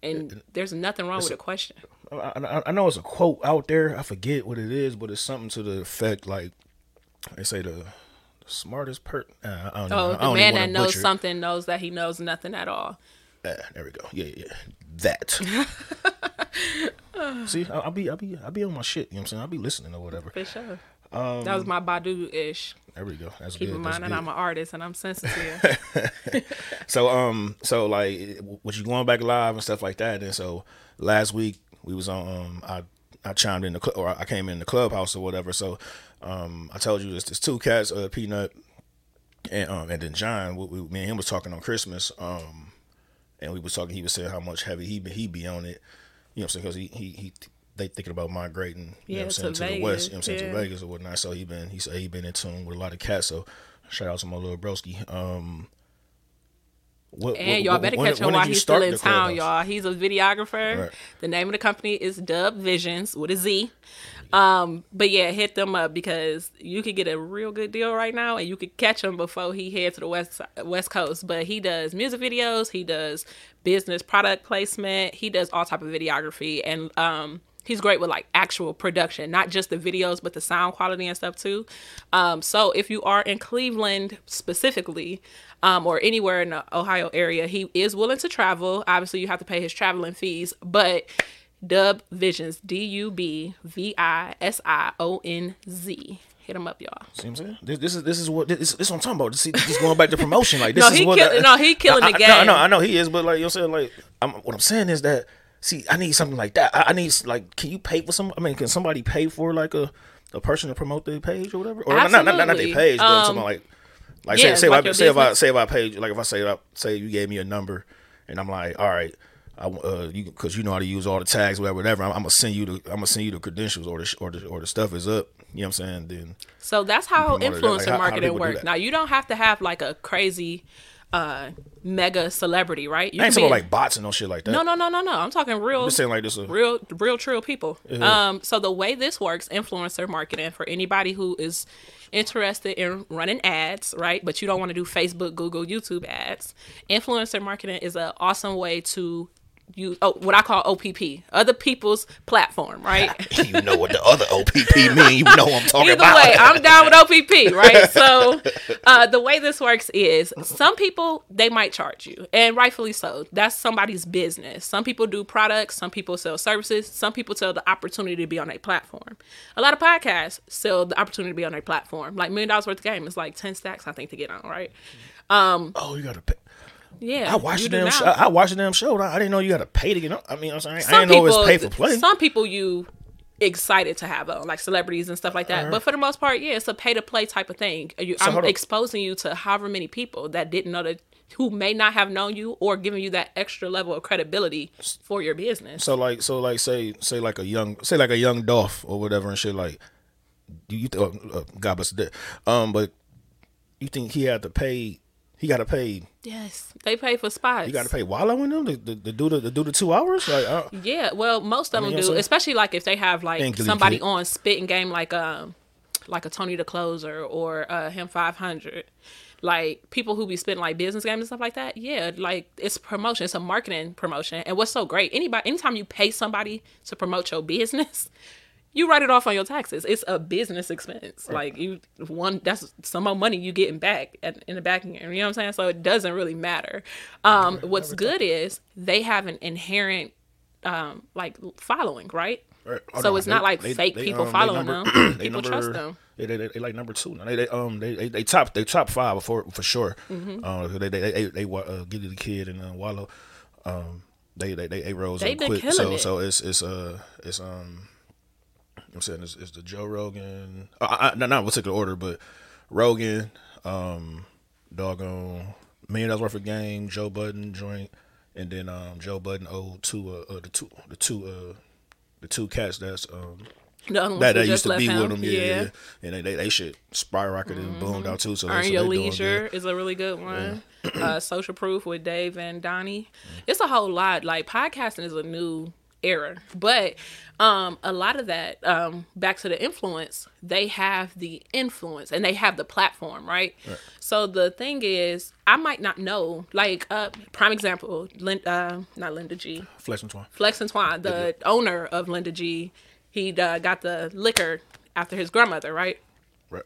and there's nothing wrong with a question. I, I, know it's a quote out there. I forget what it is, but it's something to the effect like they say the, the smartest per. Uh, I don't know. Oh, I the don't man that knows something knows that he knows nothing at all. Ah, there we go. Yeah, yeah. That. (laughs) See, I, I'll be, I'll be, I'll be on my shit. You know what I'm saying? I'll be listening or whatever. For sure. Um, that was my Badu ish. There we go. That's Keep good. in mind that. I'm an artist and I'm sensitive. (laughs) So um, so like, was you going back live and stuff like that? And so last week we was on. Um, I I chimed in the cl- or I came in the clubhouse or whatever. So um, I told you this. There's two cats, uh, Peanut and um, and then John. We, we, me and him was talking on Christmas. Um, and we was talking. He was saying how much heavy he be, he be on it. You know, I'm saying because he he he. They thinking about migrating, you Yeah, know what I'm to saying, to, the west, you know I'm saying, to. Vegas or whatnot. So he been, he said he been in tune with a lot of cats. So shout out to my little broski. Um, what, And what- y'all better when- catch him while he's still in town, y'all. He's a videographer. Right. The name of the company is Dub Visionz with a Z. Um, but yeah, hit them up because you could get a real good deal right now, and you could catch him before he heads to the west west coast. But he does music videos, he does business product placement, he does all type of videography, and um, he's great with like actual production, not just the videos, but the sound quality and stuff too. Um, so if you are in Cleveland specifically, um, or anywhere in the Ohio area, he is willing to travel. Obviously, you have to pay his traveling fees, but Dub Visionz, D U B V I S I O N Z. Hit him up, y'all. See what I'm saying? This, this is this is what this, this is what I'm talking about. See, this going back to promotion. Like (laughs) this No, is what kill- no, he killing I, the I, No, game. no, I know he is, but like you're saying, like I'm, what I'm saying is that see, I need something like that. I, I need like, can you pay for some? I mean, can somebody pay for like a a person to promote their page or whatever? Or not not, not, not their Absolutely. page, but Um, about like like yeah, say say, like if I, say if I say if I paid like if I say I, say you gave me a number and I'm like, all right. I, uh, you because you know how to use all the tags, whatever, whatever. I'm, I'm gonna send you the, I'm gonna send you the credentials or the, or the, or the stuff is up. You know what I'm saying? Then So that's how promote it. Like, influencer how- how marketing do works. Now you don't have to have like a crazy uh mega celebrity, right? You I ain't talking about like bots and no shit like that. No, no, no, no, no. I'm talking real I'm just saying like this. Uh, real real true people um so the way this works influencer marketing for anybody who is interested in running ads right but you don't want to do facebook google youtube ads influencer marketing is an awesome way to use oh, what I call OPP, other people's platform, right? (laughs) you know what the other OPP mean? You know what I'm talking Either about. Either way, I'm down with OPP, right? (laughs) So, uh, the way this works is some people they might charge you, and rightfully so. That's somebody's business. Some people do products, some people sell services, some people sell the opportunity to be on a platform. A lot of podcasts sell the opportunity to be on a platform. Like million dollars worth of game is like ten stacks, I think, to get on, right? Um, oh, you gotta pay. Yeah, I watched the damn show. I watched the damn show. I didn't know you got to pay to get on. I mean, I'm sorry, I some didn't know it people, was pay for play. Some people you excited to have on, like celebrities and stuff like that. But for the most part, yeah, it's a pay to play type of thing. You, So I'm exposing you to however many people that didn't know that who may not have known you or giving you that extra level of credibility for your business. So like, so like, say, say like a young, say like a young Dolph or whatever and shit. Like, do you? Th- uh, uh, God bless the dead. Um, but you think he had to pay? He got to pay. yes, they pay for spots. You got to pay Wallo in them to, to, to do the to do the two hours. Like, Yeah, well, most of them do, what I'm saying? especially like if they have like somebody on spitting game like um like a Tony the Closer or uh, him five hundred. Like people who be spitting like business games and stuff like that, yeah, like it's promotion, it's a marketing promotion. And what's so great, anybody anytime you pay somebody to promote your business, you write it off on your taxes. It's a business expense. Like you one that's some money you getting back at, in the back end. You know what I'm saying? So it doesn't really matter. Um, what's good is they have an inherent um, like following, right? Right. So on. it's not like fake people um, following number- them. (clears throat) they People number- trust them. They, they, they, they like number two. now. They, they um they, they, they top they top five before for sure. Mm-hmm. Uh, they they they, they, uh, Gillie Da Kid and uh, Wallo. Um, they they they, they rose They up been quick. killing So it. so it's it's uh it's um. I'm saying it's the Joe Rogan. Uh, I, not not in particular order, but Rogan, um, doggone million dollars worth of game, Joe Budden joint, and then um Joe Budden owed two uh, uh the two the two uh the two cats that's um The other ones that that used to be him. with them, yeah, yeah. and they they, they shit skyrocketed and boomed out too. So, Earn so Your Leisure is a really good one. uh, Social Proof with Dave and Donnie. It's a whole lot. Like podcasting is a new era, but um, a lot of that um, back to the influence. They have the influence and they have the platform, right? So the thing is, I might not know. Like uh, prime example, Lin- uh, not Linda G. Flesh and Twine. Flex and Twine, the owner of Linda G. He uh, got the liquor after his grandmother, right? Right.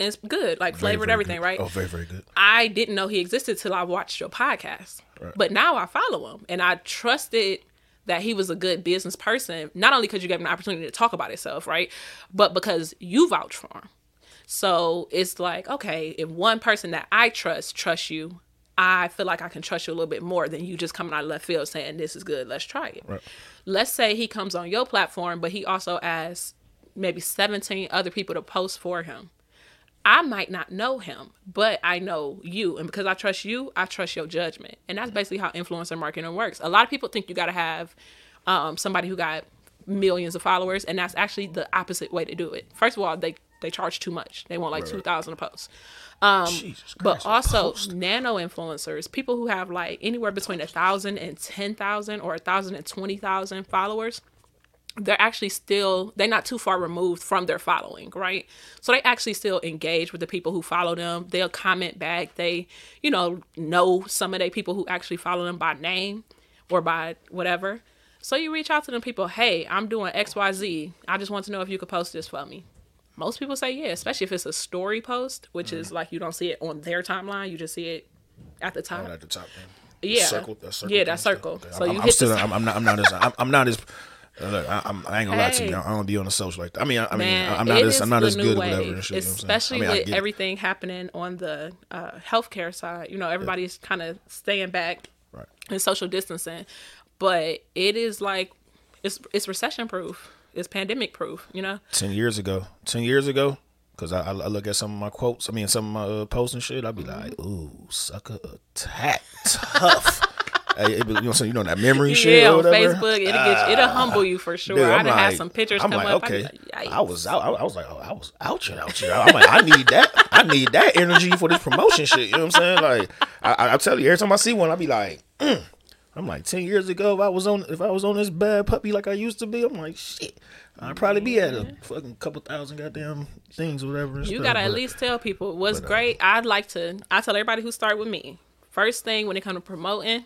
And it's good, like Very, flavored very everything, good. right? Oh, very very good. I didn't know he existed till I watched your podcast. But now I follow him and I trusted that he was a good business person, not only because you gave him an opportunity to talk about himself, right? But because you vouch for him. So it's like, okay, if one person that I trust trusts you, I feel like I can trust you a little bit more than you just coming out of left field saying this is good, let's try it. Right. Let's say he comes on your platform, but he also asks maybe 17 other people to post for him. I might not know him, but I know you. And because I trust you, I trust your judgment. And that's basically how influencer marketing works. A lot of people think you got to have um, somebody who got millions of followers, and that's actually the opposite way to do it. First of all, they, they charge too much, they want like 2000 a post. Jesus Christ. But also nano influencers, people who have like anywhere between a thousand and ten thousand or a thousand and twenty thousand followers, they're actually still they're not too far removed from their following, right? So they actually still engage with the people who follow them. They'll comment back. They, you know, know some of the people who actually follow them by name or by whatever. So you reach out to them people, hey, I'm doing XYZ. I just want to know if you could post this for me. Most people say yeah, especially if it's a story post, which Mm. is like you don't see it on their timeline, you just see it at the top. At the top. Yeah. Circle, that circle Yeah, that circle. Okay. So I'm, you I'm hit still. the- I'm, I'm not. I'm not as. I'm, I'm not as. Look, I, I'm, I ain't gonna lie to you. I don't be on the social like that. I mean, I, I mean, Man, I'm not as. I'm not as good wave, whatever. Shit, you know what I'm saying? especially I mean, with get it. everything happening on the uh, healthcare side. You know, everybody's kind of staying back Right. and social distancing, but it is like it's it's recession proof. It's pandemic proof. You know. ten years ago. Ten years ago, because I, I I look at some of my quotes. I mean, some of my uh, posts and shit. I'd be like, Mm-hmm. "Ooh, sucker attack, (laughs) tough." Hey, it you know, what I'm saying? you know that memory shit Yeah, or on whatever. Facebook, it'll get it'll humble you for sure. Dude, I'd I'm have had some pictures I'm come like, up. okay. Like, I was out. I, I was like, oh, I was out here, out here. I'm like, I need that. I need that energy for this promotion shit. You know what I'm saying? Like, I, I, I tell you, every time I see one, I be like, mm. I'm like, ten years ago, if I was on, if I was on this bad puppy like I used to be, I'm like, shit. I'd probably be at a fucking couple thousand goddamn things, or whatever. You stuff, gotta at least tell people what's but, uh, great. I'd like to. I tell everybody who start with me. First thing when it comes to promoting,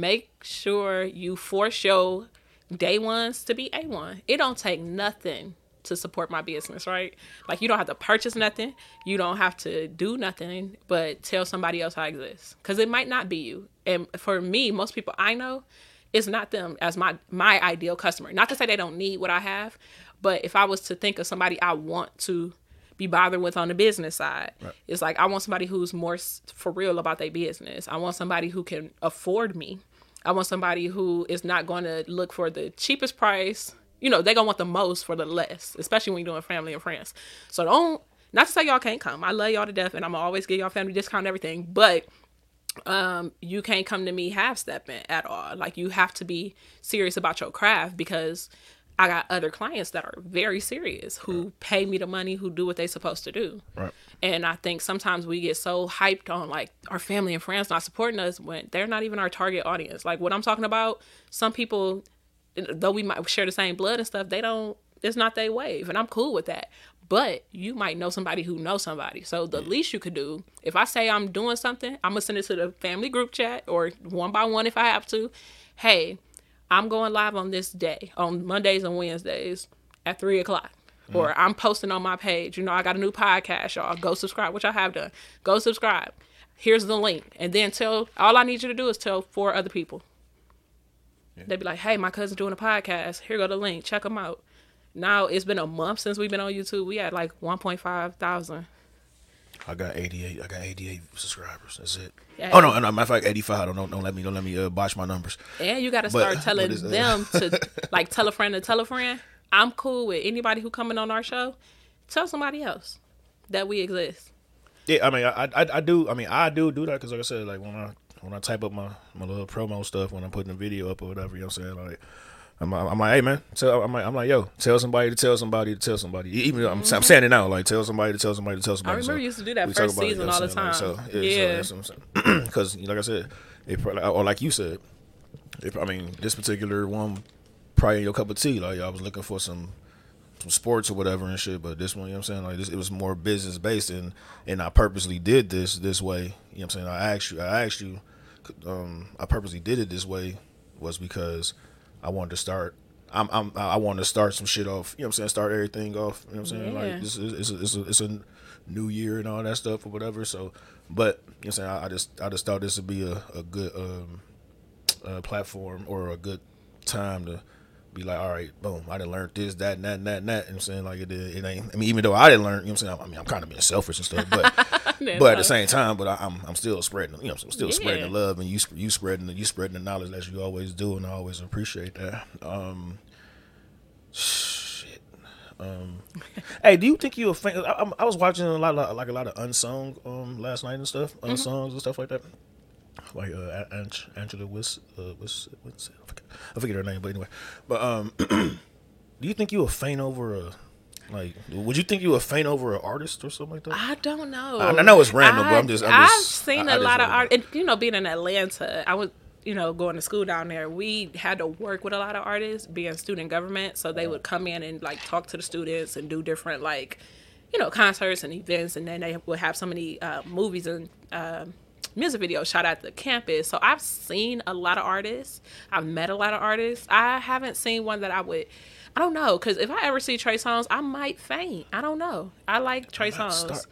make sure you force your day ones to be A1. It don't take nothing to support my business, right? Like you don't have to purchase nothing, you don't have to do nothing, but tell somebody else I exist because it might not be you. And for me, most people I know, it's not them as my my ideal customer. Not to say they don't need what I have, but if I was to think of somebody I want to be bothered with on the business side, right. it's like I want somebody who's more for real about their business. I want somebody who can afford me. I want somebody who is not going to look for the cheapest price. You know, they're going to want the most for the less, especially when you're doing family and friends. So don't, not to say y'all can't come. I love y'all to death and I'm always give y'all family discount and everything. But um, you can't come to me half stepping at all. Like you have to be serious about your craft because I got other clients that are very serious who right. pay me the money, who do what they're supposed to do. Right. And I think sometimes we get so hyped on like our family and friends not supporting us when they're not even our target audience. Like what I'm talking about, some people, though we might share the same blood and stuff, they don't, it's not their wave. And I'm cool with that. But you might know somebody who knows somebody. So the least you could do, if I say I'm doing something, I'm going to send it to the family group chat or one by one if I have to. Hey, I'm going live on this day, on Mondays and Wednesdays at three o'clock. Mm. Or I'm posting on my page. You know, I got a new podcast, y'all. Go subscribe, which I have done. Go subscribe. Here's the link. And then tell all I need you to do is tell four other people. Yeah. They'd be like, hey, my cousin's doing a podcast. Here go the link. Check them out. Now it's been a month since we've been on YouTube. We had like 1.5 thousand I got 88. I got 88 subscribers. That's it. Yeah. Oh no, no, matter of fact, 85. Don't don't let me don't let me uh, botch my numbers. And you got to start (laughs) telling is, uh, them to (laughs) like tell a friend to tell a friend. I'm cool with anybody who coming on our show. Tell somebody else that we exist. Yeah, I mean, I I, I do. I mean, I do do that because, like I said, like when I when I type up my my little promo stuff when I'm putting a video up or whatever, you know what I'm saying, like I'm, I'm like, hey man, tell, I'm like, I'm like, yo, tell somebody to tell somebody to tell somebody. Even I'm, mm-hmm. I'm saying it now, like tell somebody to tell somebody to tell somebody. I remember so you used to do that first season it, all the time. Like, so, yeah, because so, (clears throat) like I said, it probably, or like you said, if I mean this particular one, probably in your cup of tea. Like I was looking for some some sports or whatever and shit, but this one, you know what I'm saying? Like this, it was more business based, and and I purposely did this this way. You know what I'm saying? I asked you, I asked you, um, I purposely did it this way was because I wanted to start. I'm, I'm I wanted to start some shit off. You know what I'm saying? Start everything off. You know what I'm saying? Yeah. Like it's a, it's, a, it's a new year and all that stuff or whatever. So, but you know what I'm saying? I, I just I just thought this would be a a good um, uh, platform or a good time to be like, all right, boom, I didn't learn this, that, and that, and that, and that. You know what I'm saying? Like it, it ain't. I mean, even though I didn't learn, you know what I'm saying? I mean, I'm kind of being selfish and stuff, but (laughs) but at the same time, but I, am I'm, I'm still spreading, you know, I'm still yeah. spreading the love and you you spreading the, you spreading the knowledge as you always do, and I always appreciate that. Um, shit. Um, (laughs) hey, do you think you a fan? I, I, was watching a lot of like a lot of unsung um last night and stuff, unsung mm-hmm. and stuff like that. Like uh, Angela Wiss, uh, Wiss, Wiss, I forget, I forget her name, but anyway. But um, (clears throat) do you think you a faint over a like, would you think you would faint over an artist or something like that? I don't know. I, I know it's random, I, but I'm just. i have seen I, a lot of art. And, you know, being in Atlanta, I was, you know, going to school down there. We had to work with a lot of artists, being student government, so they would come in and like talk to the students and do different like, you know, concerts and events, and then they would have so many uh, movies and. Uh, music video shot at the campus. So I've seen a lot of artists. I've met a lot of artists. I haven't seen one that I would I don't know, because if I ever see Trey Songz, I might faint. I don't know. I like Trey Songz,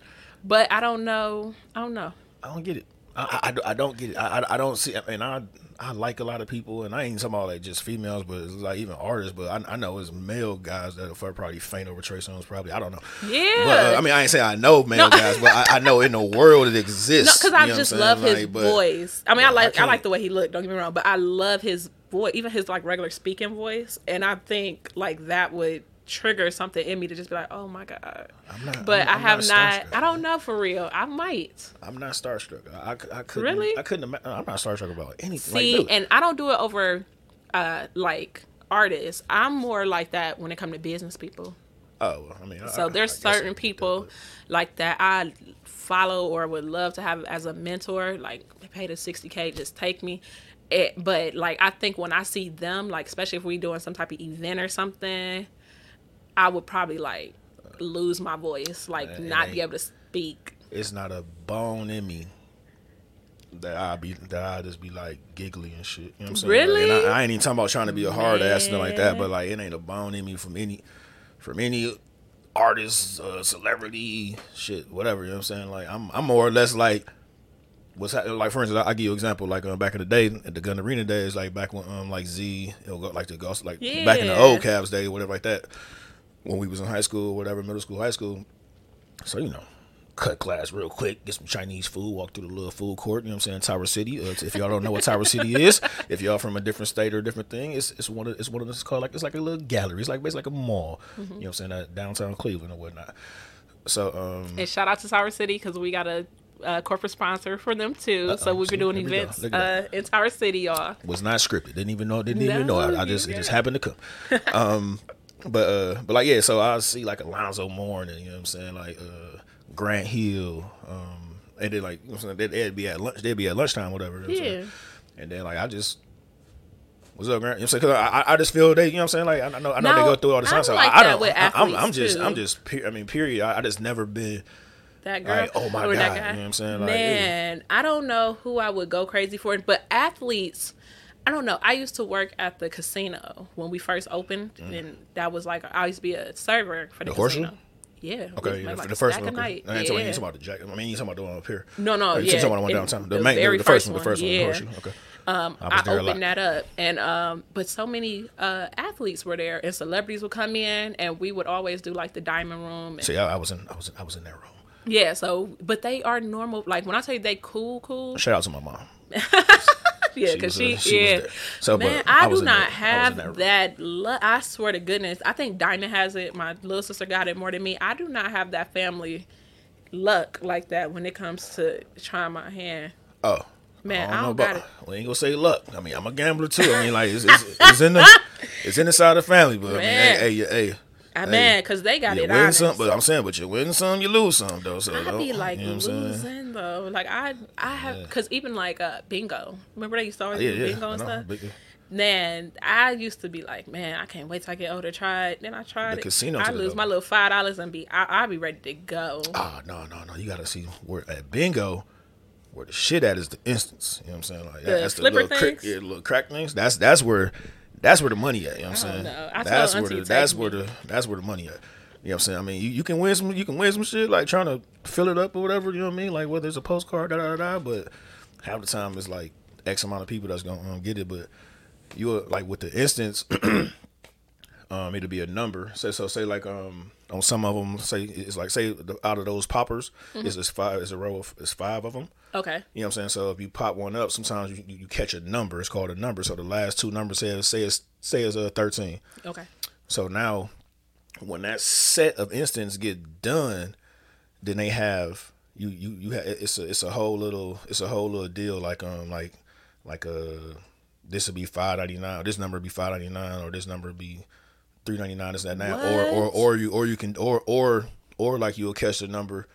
but I don't know. I don't know. I don't get it. I, I, I don't get it. I, I, don't see. I mean, I I like a lot of people, and I ain't talking about like just females, but it's like even artists. But I, I know it's male guys that will probably faint over Trey Songz. Probably I don't know. Yeah. But, uh, I mean, I ain't saying I know male no. guys, but I, I, know in the world it exists. because I just love his like, voice. I mean, I like I, I like the way he looked. Don't get me wrong, but I love his voice, even his like regular speaking voice, and I think like that would trigger something in me to just be like, oh my god. Not, but I'm, i have not. not I don't know for real. I might. I'm not starstruck. I, I, I couldn't. Really? I couldn't. I'm not starstruck about anything. See, like, and I don't do it over, uh, like artists. I'm more like that when it comes to business people. Oh, I mean, so I, there's certain people that, like that I follow or would love to have as a mentor. Like, pay the 60k, just take me. It, but like I think when I see them, like especially if we doing some type of event or something, I would probably like lose my voice, like not be able to speak. It's not a bone in me that I be that I just be like giggly and shit. You know what I'm saying? Really? Like, and I, I ain't even talking about trying to be a hard ass and like that, but like it ain't a bone in me from any from any artist, uh, celebrity, shit, whatever. You know what I'm saying? Like I'm I'm more or less like what's happening. like for instance, I, I give you an example like um, back in the day at the Gund Arena days, like back when um like Z, it'll go like the ghost like back in the old Cavs day, whatever like that, when we was in high school, whatever, middle school, high school. So you know, cut class real quick, get some Chinese food, walk through the little food court. You know what I'm saying? Tower City. Uh, if y'all don't know what Tower City (laughs) is, if y'all from a different state or a different thing, it's it's one of it's one of this called like it's like a little gallery. It's like basically like a mall. You know what I'm saying? At downtown Cleveland or whatnot. So um, And shout out to Tower City because we got a, uh corporate sponsor for them too. so Uh-oh, we've been doing here we go. events uh, in Tower City, y'all. was not scripted. Didn't even know. Didn't even know. I, I just it just happened to come. (laughs) Um, but uh, but like yeah. So I see like Alonzo Mourning. You know what I'm saying? Like uh, Grant Hill. Um, and then like you know what I'm saying? They'd, they'd be at lunch. They'd be at lunchtime, whatever. you know what I'm saying? Yeah. And then like I just. What's up, Grant? You know what I'm saying? 'Cause I, I- just feel they, you know what I'm saying? Like, I know, I know they go through all the time. I'm So like I, don't, I, I'm, I'm just, too. I'm just, I mean, period. I, I just never been, That girl. Like, oh my or that God, guy. you know what I'm saying? Like, Man, I don't know who I would go crazy for, but athletes. I don't know. I used to work at the casino when we first opened, and that was like I used to be a server for the, Mm. The Horseshoe? casino. Yeah. okay, yeah, like, the first one. Okay. night. I ain't talking, Yeah. you talking about the jacket. I mean, you talking about the one up here. No, no, Oh, you yeah. talking about the one downtown. The, the main, very the first first one, the first one, one, the horseshoe. Okay. Um, I I, was there a lot. opened that up, and um, but so many uh, athletes were there, and celebrities would come in, and we would always do like the diamond room. And, See, I, I was in, I was, in, I was in that room. yeah, so but they are normal. Like when I tell you they cool, cool. Shout out to my mom. (laughs) Yeah, because she, she yeah. So, Man, but I, was do not that- I was in have that that. Lu- I swear to goodness, I think Dinah has it. My little sister got it more than me. I do not have that family luck like that when it comes to trying my hand. Oh. Man, I know don't know about-. We ain't gonna say luck. I mean, I'm a gambler too. I mean, like it's, it's, it's in the (laughs) it's in the side of the family. But I mean, Man. hey, hey, hey, I Hey, man, because they got it win honest. some. But I'm saying, but you win some, you lose some though. So I don't- be like you know I'm losing though. Like I, I have because even like uh bingo. Remember they used to always Yeah, do yeah. bingo and stuff. Man, I used to be like, man, I can't wait till I get older try it. Then I tried The it. casino I lose my little five dollars and be, I, I'll be ready to go. Oh no, no, no! You gotta see where at bingo, where the shit at is the instance. You know what I'm saying? Like The that's the little crack, things? yeah, the little crack things. That's that's where that's where the money at. You know what I'm saying? That's where the that's where the that's where the money at. You know what I'm saying? I mean, you, you can win some you can win some shit like trying to fill it up or whatever. You know what I mean? Like whether it's a postcard, da da da. da but half the time it's like X amount of people that's gonna um, get it. But you like with the instance. (clears throat) um, it'll be a number. So, so say like um on some of them, say it's like say the, out of those poppers, Mm-hmm. it's, it's five, it's a row of it's five of them. Okay. You know what I'm saying? So if you pop one up, sometimes you, you catch a number. It's called a number. So the last two numbers say say it's say it's a thirteen. Okay. So now, when that set of instants get done, then they have you you you have it's a it's a whole little it's a whole little deal like um like like uh this would be five ninety nine this number would be five ninety nine or this number would be three ninety nine is that now or or or you or you can or or or like you'll catch the number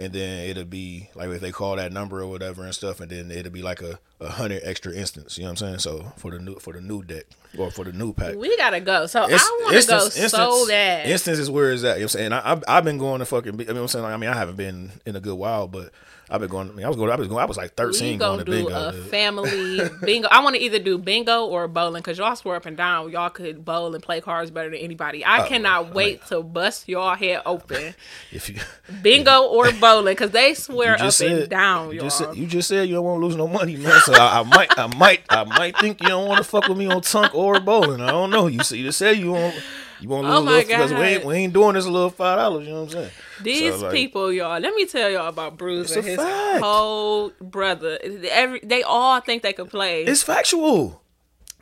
and then it'll be like if they call that number or whatever and stuff, and then it'll be like a, a hundred extra instance. You know what I'm saying? So for the new for the new deck or for the new pack, We gotta go. So Inst- I want to go instance- so bad. Instance is where is that? You know what I'm saying? I, I've, I've been going to fucking. I mean, I'm saying, like, I mean, I haven't been in a good while, but I've been going. I mean, I was going. I was going. I was like 13 we going gonna do bingo. a dude. (laughs) family bingo. I want to either do bingo or bowling because y'all swear up and down y'all could bowl and play cards better than anybody. I Oh, cannot wait to bust y'all head open. (laughs) if you (laughs) Bingo or bowling because they swear up just and down, you just said, you just said you don't want to lose no money, man. So I, I might, I might, I might think you don't want to fuck with me on tunk or bowling. I don't know. You see, you just said you want. You want to Oh lose a my little because we ain't, we ain't doing this a little five dollars. You know what I'm saying? These So, like, people, y'all. Let me tell y'all about Bruce and his fact. whole brother. Every they all think they can play. it's factual.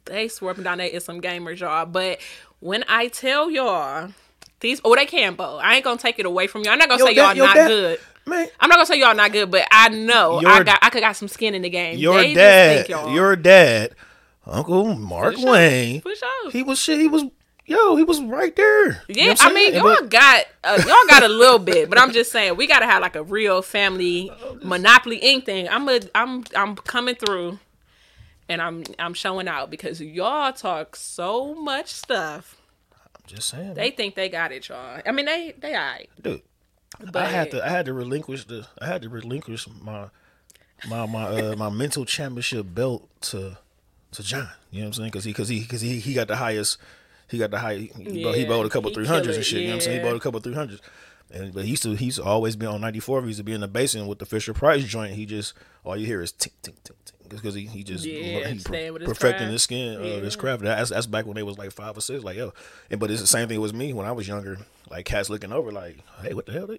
they swear up and down they is some gamers, y'all. But when I tell y'all these, oh, they can bowl. I ain't gonna take it away from y'all. I'm not gonna Yo, say y'all not good. Man, I'm not gonna say y'all not good, but I know I got I could got some skin in the game. your They dad, your dad, Uncle Mark For sure. Wayne, for sure. he was shit. He was yo. He was right there. You know Yeah, I'm mean, y'all But- got uh, y'all got a little bit, but I'm just saying we gotta have like a real family (laughs) Monopoly Inc. thing. I'm a, I'm I'm coming through, and I'm I'm showing out because y'all talk so much stuff. I'm just saying, They think they got it, y'all. I mean, they they alright. dude. But I had to I had to relinquish the I had to relinquish my my my uh, (laughs) my mental championship belt to to John. You know what I'm saying? Because he because he because he he got the highest. He got the high. He, yeah, he bowled a couple three hundreds and shit. Yeah. You know what I'm saying? He bowled a couple three hundreds. And but he used to he used to always been on 94. He used to be in the basin with the Fisher Price joint. He just all you hear is tink tink tink tink because he, he just yeah, he per, his perfecting his skin uh, yeah. his craft. That's that's back when they was like five or six. Like yo, and but it's the same thing with me when I was younger. Like cats looking over like, hey, what the hell? They,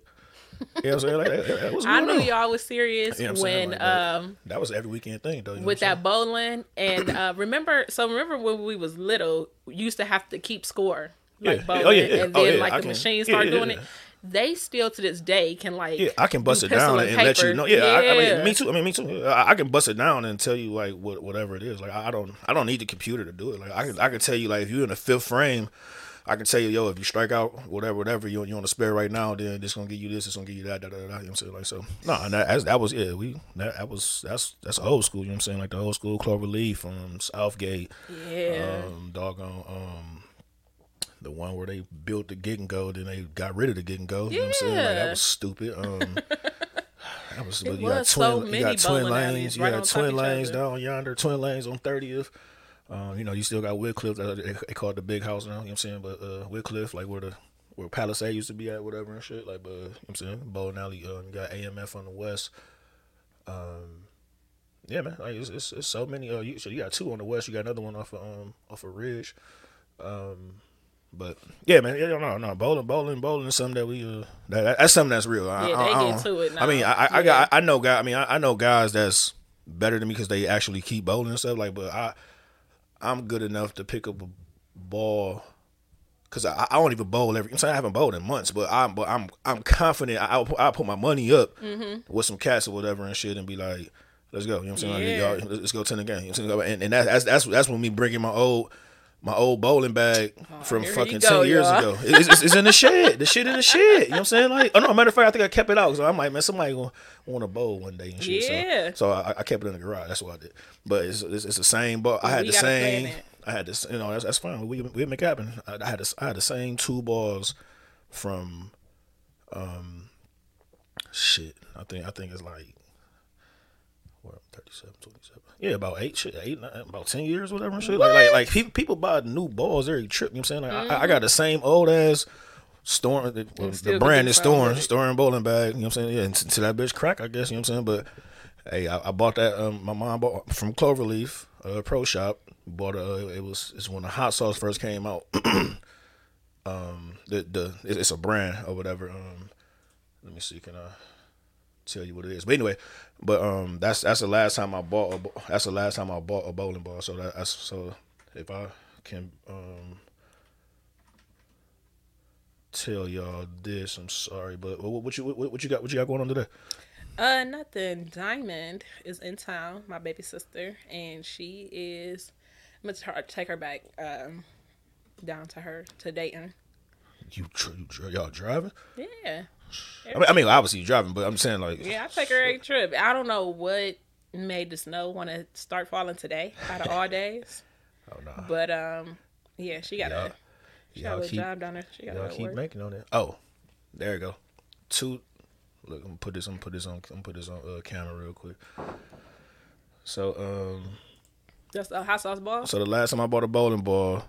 (laughs) you know what I'm saying? Like, hey, what's I knew on? y'all was serious you know when like, um that was every weekend thing though. with that bowling and uh remember so remember when we was little, used to have to keep score like yeah. bowling, oh, yeah, yeah. and oh, then oh, like I the can, machine start doing it they still to this day can like yeah I can bust it down and, and let you know yeah, yeah. I, I, mean me too I mean me too I, I, can bust it down and tell you like what whatever it is like I, I don't I don't need the computer to do it like I can I can tell you like if you're in the fifth frame I can tell you, yo, if you strike out, whatever, whatever, you you on the spare right now, then this gonna give you this, it's gonna give you that, da, da, da, you know what I'm saying? Like so, no, and that, that was yeah, we that, that was that's that's old school, you know what I'm saying? Like the old school Clover Leaf from Southgate, yeah, um, doggone, um, the one where they built the Get and Go, then they got rid of the Get and Go. You know what I'm saying? Like, that was stupid. Um, (laughs) that was, it you was got so twin, you got twin lanes, right you got twin lanes down yonder, twin lanes on 30th. Um, you know, you still got Wickliffe. Uh, they, they call it the big house now. You know what I'm saying? But uh, like where the where Palisade used to be at, whatever and shit. Like, but you know what I'm saying Bowling Alley. Uh, you got AMF on the west. Um, yeah, man. Like it's, it's, it's so many. Uh, you, so you got two on the west. You got another one off of um off of Ridge. Um, but yeah, man, yeah, no, no, bowling, bowling, bowling is something that we uh, that, that's something that's real. I, yeah, I, they I get to it. Now. I mean, I, I, yeah. I got, I know guys. I mean, I, I know guys that's better than me because they actually keep bowling and stuff. Like, but I, I'm good enough to pick up a ball because I, I don't even bowl every. I'm saying I haven't bowled in months, but I'm but I'm I'm confident. I will I'll put my money up mm-hmm. with some cats or whatever and shit, and be like, let's go. You know what I'm saying? Yeah. Like, let's go ten the game. You know and and that's that's that's when me bringing my old my old bowling bag oh, from fucking go, 10 years y'all. ago. It's, it's, it's, in the shed. The shit in the shed. You know what I'm saying? Like, oh no, matter of fact, I think I kept it out. So I'm like, man, somebody gonna want to bowl one day and shit. Yeah. So, so I, I, kept it in the garage. That's what I did. But it's it's, it's the same bowl. I had we the same. I had this. You know, that's, that's fine. We we make it happen. I, I had this. I had the same two balls from, um, shit. I think I think it's like, what 37, 27 yeah, about eight, shit, eight, nine, about ten years, whatever. And shit. Like, like, like people, people buy new balls every trip. You know what I'm saying? Like, mm-hmm. I, I, got the same old ass storm, the, the brand is storm, storm bowling bag. You know what I'm saying? Yeah, until that bitch crack, I guess. You know what I'm saying? But hey, I, I bought that. Um, my mom bought from Cloverleaf uh, Pro Shop. Bought a. Uh, it was it's when the hot sauce first came out. (clears throat) um, the the it's a brand or whatever. Um, let me see. Can I? Tell you what it is. But anyway, but um, that's that's the last time I bought. A, that's the last time I bought a bowling ball. So that, that's so if I can um tell y'all this, I'm sorry, but what, what you what, what you got? What you got going on today? Uh, nothing. Diamond is in town, my baby sister, and she is. I'm gonna take her back um down to her to Dayton. You, you y'all driving? Yeah. I mean, I mean, obviously you're driving, but I'm saying like. Yeah, I take her every trip. I don't know what made the snow want to start falling today out of all days. (laughs) oh no. But um, yeah, she got a she got a keep, job down there. She got y'all keep work. making on it. Oh, there you go. Two. Look, I'm gonna put this. I'm gonna put this on. I'm gonna put this on uh, camera real quick. So um. That's a hot sauce ball. So the last time I bought a bowling ball,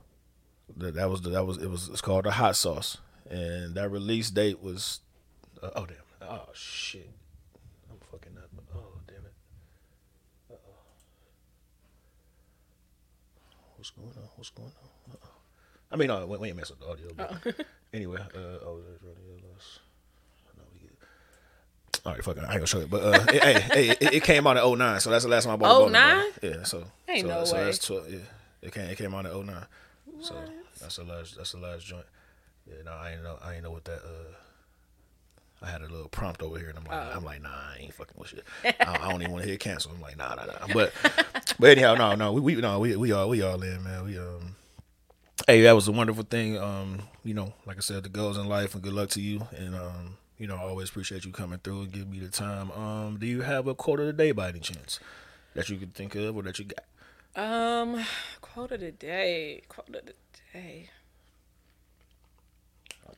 that that was the, that was it was it's called a hot sauce, and that release date was uh, oh damn! Oh shit! I'm fucking up. Oh damn it! Uh-oh. What's going on? What's going on? Uh-oh. I mean, no, we, we ain't mess with the audio. But (laughs) anyway, uh, oh, there's radio loss. No, we get. All right, fuck it. I ain't gonna show it, but uh, it, hey, hey, it, it, came out in 09, so that's the last time I bought. Oh nine? Yeah, so ain't so, no so way. that's 12, yeah, it came it came out in 09. So that's the last that's the last joint. Yeah, no, I ain't know I ain't know what that uh I had a little prompt over here, and I'm like, uh I'm like, nah, I ain't fucking with shit. I, I don't even want to hear cancel. I'm like, nah, nah, nah. But, (laughs) but anyhow, no, no, we, we no, we, we all, we all in, man. We um, hey, that was a wonderful thing. Um, you know, like I said, the goals in life, and good luck to you. And um, you know, I always appreciate you coming through and giving me the time. Um, do you have a quote of the day by any chance that you could think of or that you got? Um, quote of the day, quote of the day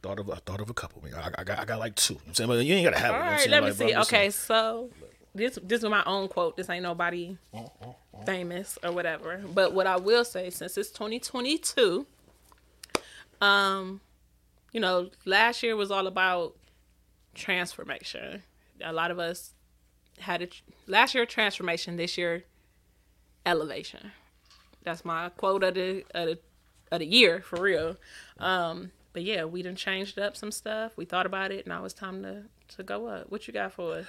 thought of I thought of a couple. I, I got I got like two. You know I'm saying, but you ain't gotta have All it. right, let me see. Okay, so this this is my own quote. This ain't nobody famous or whatever. But what I will say, since it's 2022, um, you know, last year was all about transformation. A lot of us had a last year transformation. This year, elevation. That's my quote of the of the, of the year for real. Um, but yeah, we done changed up some stuff. We thought about it. And now it's time to to go up. What you got for us?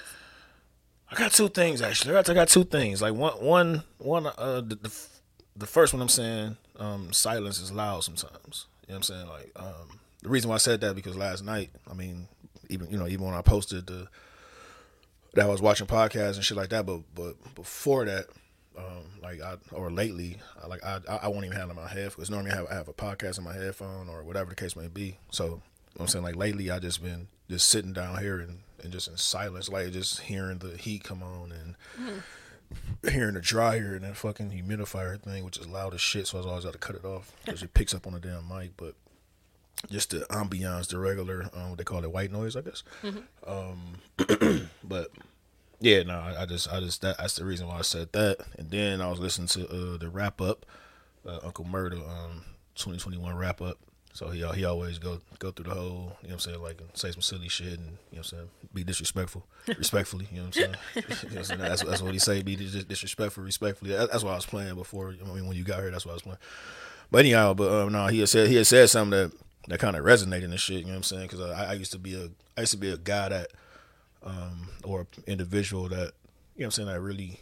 I got two things actually. I got two things. Like one, one, one. Uh, the, the, the first one I'm saying, um, silence is loud sometimes. You know what I'm saying? Like, um, the reason why I said that because last night, I mean, even you know, even when I posted the that I was watching podcasts and shit like that, but but before that, um, like I or lately, I, like I I won't even have it in my head because normally I have I have a podcast in my headphone or whatever the case may be. So I'm saying like lately I just been just sitting down here and, and just in silence, like just hearing the heat come on and mm. hearing the dryer and that fucking humidifier thing, which is loud as shit. So I was always got to cut it off because it picks up on the damn mic. But just the ambiance, the regular, um, what they call it, white noise, I guess. Mm-hmm. Um, (clears throat) but yeah, no, I, I, just, I just, that, that's the reason why I said that. And then I was listening to uh, the wrap up, uh, Uncle Murder, um, 2021 wrap up. So he he always go go through the whole, you know what I'm saying, like say some silly shit and you know what I'm saying, be disrespectful, (laughs) respectfully, you know what I'm saying. (laughs) you know what I'm saying? That's, that's what he say, be disrespectful, respectfully. That's what I was playing before. I mean, when you got here, that's what I was playing. But anyhow, but um, no, he had said he had said something that that kind of resonated and shit. You know what I'm saying? Because I, I used to be a I used to be a guy that um or individual that you know what I'm saying that really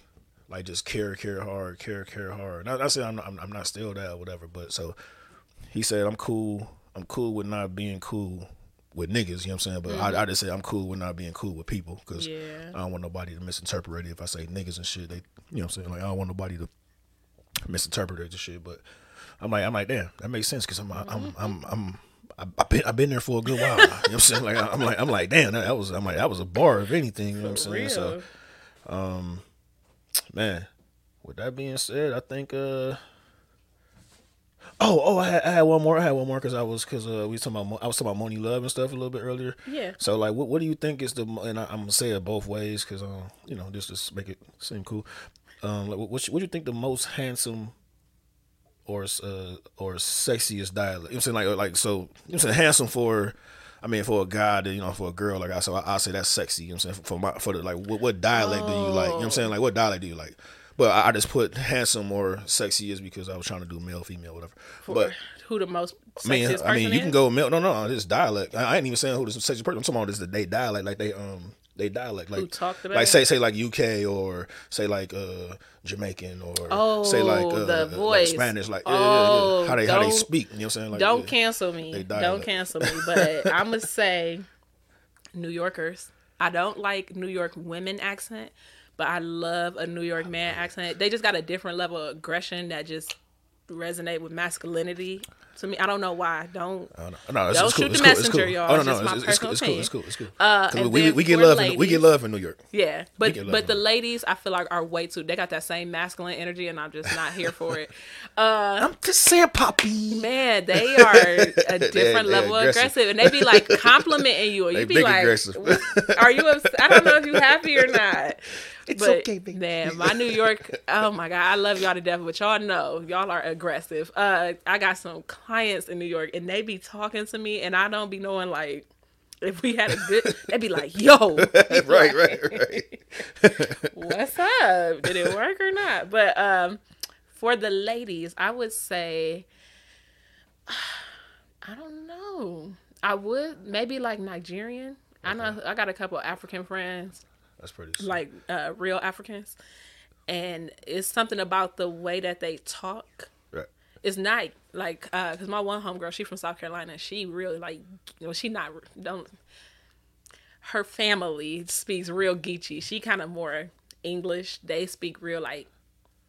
like just care care hard care care hard. Not, not saying I'm not, I'm, I'm not still that or whatever, but so he said I'm cool. I'm cool with not being cool with niggas. You know what I'm saying? But mm-hmm. I, I just say I'm cool with not being cool with people because yeah. I don't want nobody to misinterpret it. If I say niggas and shit, they you know what I'm saying? Like I don't want nobody to misinterpret it and shit. But I'm like I'm like damn that makes sense because I'm, mm-hmm. I'm I'm I'm I've been I've been there for a good while. you know what I'm saying? Like I'm like I'm like damn that, was I'm like that was a bar of anything. You know what I'm saying? Real. So, um, man. With that being said, I think uh. Oh, oh, I had, I had one more. I had one more because I was because uh, we was talking about I was talking about Monie Love and stuff a little bit earlier. Yeah. So like, what what do you think is the and I, am gonna say it both ways because um you know just to make it seem cool. Um, like, what what, what do you think the most handsome or uh, or sexiest dialect. You know I'm saying like like so. You know I'm saying handsome for. I mean, for a guy, that, you know, for a girl, like I so I, I say that's sexy. You know I'm saying for my for the like what, what dialect oh. do you like? You know I'm saying like what dialect do you like? But I, I, just put handsome or sexy is because I was trying to do male, female, whatever. For but who the most I mean, I mean, you is? can go male. No, no, this dialect. I, I ain't even saying who the sexiest person. I'm talking about this the they dialect, like they um they dialect. Like, Who talked about like say say like UK or say like uh Jamaican or oh, say like uh, the voice like Spanish. Like oh, yeah, yeah, yeah. how they how they speak. You know what I'm saying? Like, don't cancel me. Don't cancel me. But (laughs) I'm gonna say New Yorkers. I don't like New York women accent, but I love a New York man accent. They just got a different level of aggression that just resonate with masculinity to me. I don't know why. Don't oh, no, don't shoot the messenger, y'all. Oh, no, no, it's, it's, cool. It's cool. It's cool. It's cool. Uh, we, we, we get love. Ladies, in, we get love in New York. Yeah, but but the ladies, I feel like are way too. They got that same masculine energy, and I'm just not here for it. Uh, I'm just saying, Poppy. Man, they (laughs) are a different level of aggressive, and they be like complimenting you, or you be like, aggressive. "Are you?" Upset? I don't know if you happy or not. (laughs) It's but, okay, baby. Man, my New York, oh my God, I love y'all to death, but y'all know y'all are aggressive. Uh, I got some clients in New York and they be talking to me and I don't be knowing like if we had a good they'd be like, yo. (laughs) right, right, right. (laughs) What's up? Did it work or not? But um for the ladies, I would say (sighs) I don't know. I would maybe like Nigerian. Okay. I know I got a couple African friends that's pretty sweet. like uh, real Africans, and it's something about the way that they talk. Right. It's not like because uh, my one homegirl, she from South Carolina. She really like you know she not don't. Her family speaks real Geechee. She kind of more English. They speak real like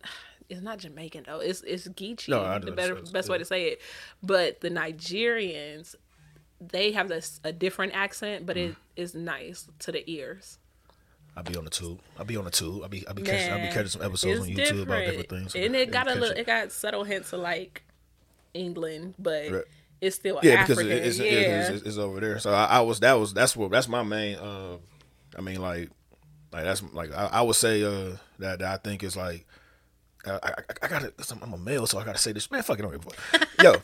(sighs) it's not Jamaican though. It's it's Geechee. No, the better best yeah. way to say it. But the Nigerians, they have this a different accent, but mm. it is nice to the ears. I'll be on the tube. I'll be on the tube. I'll be I'll be Man, catching I'll be catching some episodes on YouTube different. about different things. And it got a little it. it got subtle hints of like England, but right. it's still yeah African. because it's, yeah. It's, it's, it's, over there. So I, I, was that was that's what that's my main. Uh, I mean like Like that's like I, I would say uh, that, that I think is like I, I, I gotta I'm a male so I gotta say this man fucking on (laughs) yo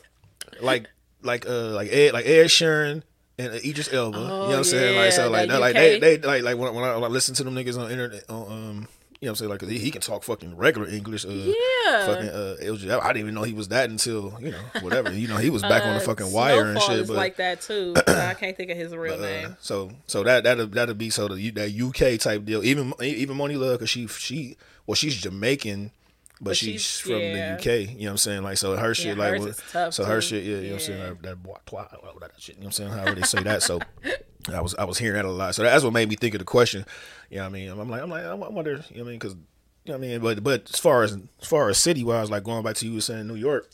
like like uh like Ed like Ed Sheeran and Idris Elba. you know what I'm saying? Like so like that like they they like like when, when I, when I listen to them niggas on internet on um you know what I'm saying like 'cause he, he can talk fucking regular English. Uh, Yeah. Fucking uh, was I didn't even know he was that until you know whatever you know he was back on the Uh, fucking wire and shit. But like that too. (coughs) I can't think of his real uh, name. so so that that'll that'll be so the that UK type deal. Even even Monie Love because she she well she's Jamaican. But, But she's, she's- from yeah. the UK, you know what I'm saying? Like, so her shit, like, hers what- is tough, so her too. shit, yeah, you know what I'm saying? Yeah. That, that, boy, that shit, you know what I'm saying? However they say that. So, I was, I was hearing that a lot. So that's what made me think of the question. You know what I mean? I'm like, I'm like, I wonder, you know what I mean? Because, you know what I mean? But, but as far as, as far as city wise, like going back to you were saying New York,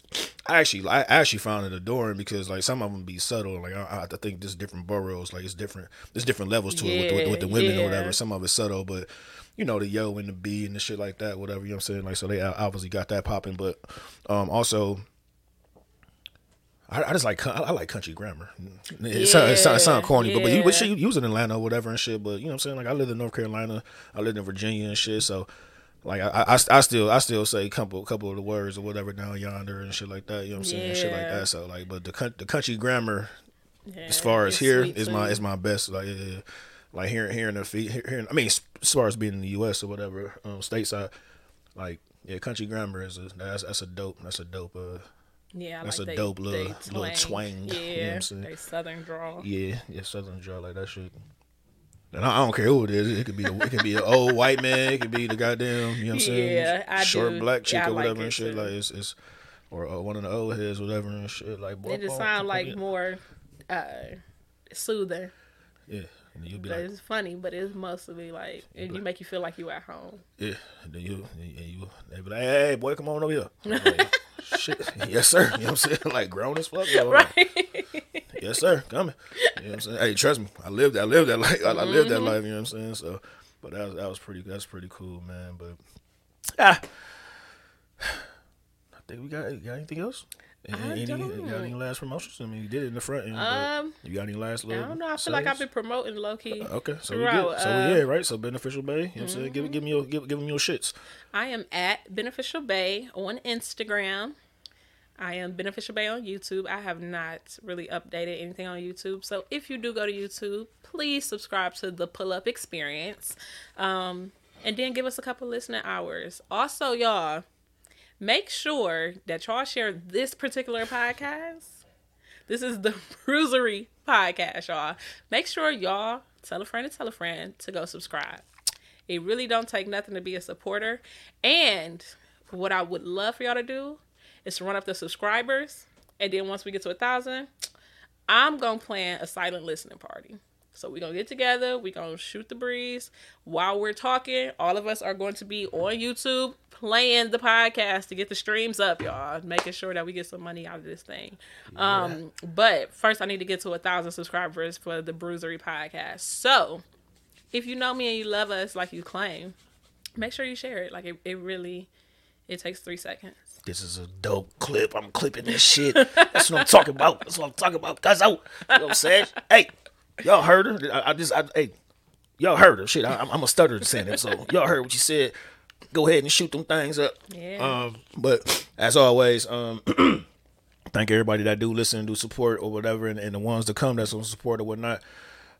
I actually, I actually found it adoring because like some of them be subtle. Like I, I think there's different boroughs, like it's different, there's different levels to it with the, with, with the Yeah, women or whatever. Some of it's subtle, but you know the yo and the B and the shit like that, whatever. You know what I'm saying? Like so they obviously got that popping, but um also. I, I just like I like country grammar. It, sound, it, sound, it sound corny, but but you, but Yeah. you, you was in Atlanta or whatever and shit. But you know what I'm saying? Like I lived in North Carolina, I lived in Virginia and shit. So like I, I, I still I still say a couple couple of the words or whatever down yonder and shit like that. You know what I'm saying? Shit like that. So like, but the the country grammar Yeah, as far as here is my is my best. Like yeah, yeah. Like hearing hearing the feet hearing. I mean, as as far as being in the U.S. or whatever, um, stateside, like yeah, country grammar is a that's that's a dope that's a dope uh yeah, that's like a they- dope little- they little twang, you know what Yeah, I'm saying? they southern draw. yeah yeah southern draw like that shit. And I, I don't care who it is. It could be the, it could be an old white man. It could be the goddamn you know what I'm saying. Yeah, I short do. black chick Yeah, or whatever it and shit. too. Like it's, it's or uh, one of the old heads, whatever and shit. Like boy, They just sound like it. more uh, soothing. yeah. And you'll be But like, it's funny, but it's mostly like it, you make you feel like you at home. Yeah, and then you, and you, they be like, hey, boy, come on over here. Like, (laughs) Shit, yes, sir. You know what I'm saying? (laughs) Like grown as fuck. like, Right? yes, sir. Coming. You know what I'm saying? Hey, trust me, I lived, I lived that life. (laughs) I, I lived Mm-hmm. that life. You know what I'm saying? So, but that was that was pretty. That's pretty cool, man. But ah, (sighs) I think we got got anything else. Any, I any, got any last promotions? I mean, you did it in the front end. Um, you got any last Little I don't know. I feel like I've been promoting low key. Okay, so we good. So uh, yeah, right. So beneficial bay. You know what I'm saying? Give give me your give, give them your shits. I am at Beneficial Bay on Instagram. I am Beneficial Bay on YouTube. I have not really updated anything on YouTube. So if you do go to YouTube, please subscribe to the Pull Up Experience. Um, and then give us a couple listening hours. Also, y'all, make sure that y'all share this particular podcast. This is the (laughs) Bruisery podcast, y'all. Make sure y'all tell a friend to tell a friend to go subscribe. It really don't take nothing to be a supporter. And what I would love for y'all to do is to run up the subscribers. And then once we get to a thousand, I'm gonna plan a silent listening party. So we're gonna get together, we're gonna shoot the breeze. While we're talking, all of us are going to be on YouTube playing the podcast to get the streams up, y'all. Making sure that we get some money out of this thing. Um, but first I need to get to a thousand subscribers for the Bruisery podcast. So if you know me and you love us like you claim, make sure you share it. Like it, it really it takes three seconds. This is a dope clip. I'm clipping this shit. That's what I'm talking about. That's what I'm talking about. Cause out. You know what I'm saying? Hey, y'all heard her. I, I just, I, hey, y'all heard her. Shit, I, I'm, I'm a stutter saying it. So (laughs) y'all heard what you said. Go ahead and shoot them things up. Yeah. Um, but as always, um, (clears throat) thank everybody that do listen, do support or whatever, and, and the ones to come that's on support or whatnot.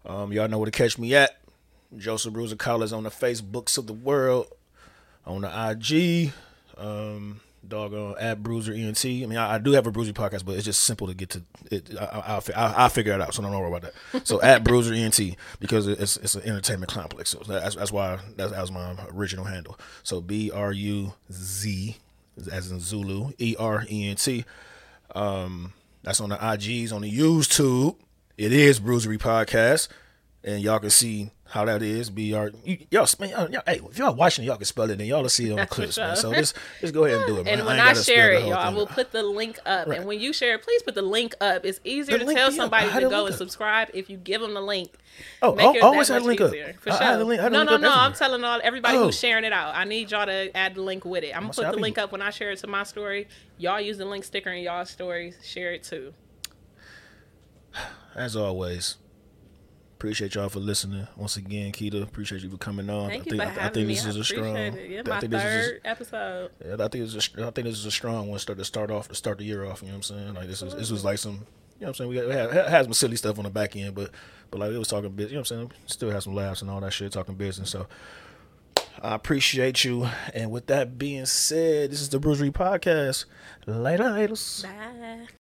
Um, y'all know where to catch me at. Joseph Bruiser Collins on the Facebooks of the world, on the IG, um, doggone at Bruzer ENT. I mean, I, I do have a Bruiser podcast, but it's just simple to get to it. I, I, I'll, I'll, I'll figure it out, so don't worry about that. So at (laughs) Bruzer ENT because it's it's an entertainment complex. So that's that's why that's, that was my original handle. So B R U Z as in Zulu E R E N T. Um, that's on the IGs on the YouTube. It is Bruisery Podcast, and y'all can see how that is. B R. y- Y'all, man, y'all, y'all, hey, if y'all watching, y'all can spell it, and y'all will see it on the clips, man. So just (laughs) just go ahead and do it, man. And when ain't I, share it, y'all, I will put the link up. And when you share it, please put the link up. It's easier The to tell somebody to go and up. subscribe if you give them the link. Oh, Make I it always had the much link up. easier. For I sure. had the link- I no, link no, up no. I'm telling all everybody Oh. who's sharing it out. I need y'all to add the link with it. I'm gonna put the link up when I share it to my story. Y'all use the link sticker in y'all stories. Share it too. As always, Appreciate y'all for listening once again, Keita. Appreciate you for coming on. Thank I you for I, having I think this I is a strong. it. Yeah, I my think this is third episode. yeah, I think this is a, I think this is a strong one. Start to start off to start the year off. You know what I'm saying? Like this is this was like some. You know what I'm saying? We, got, we had, had some silly stuff on the back end, but but like it was talking business. You know what I'm saying? Still had some laughs and all that shit talking business. So I appreciate you. And with that being said, this is the Bruisery Podcast. Later, laters. Bye.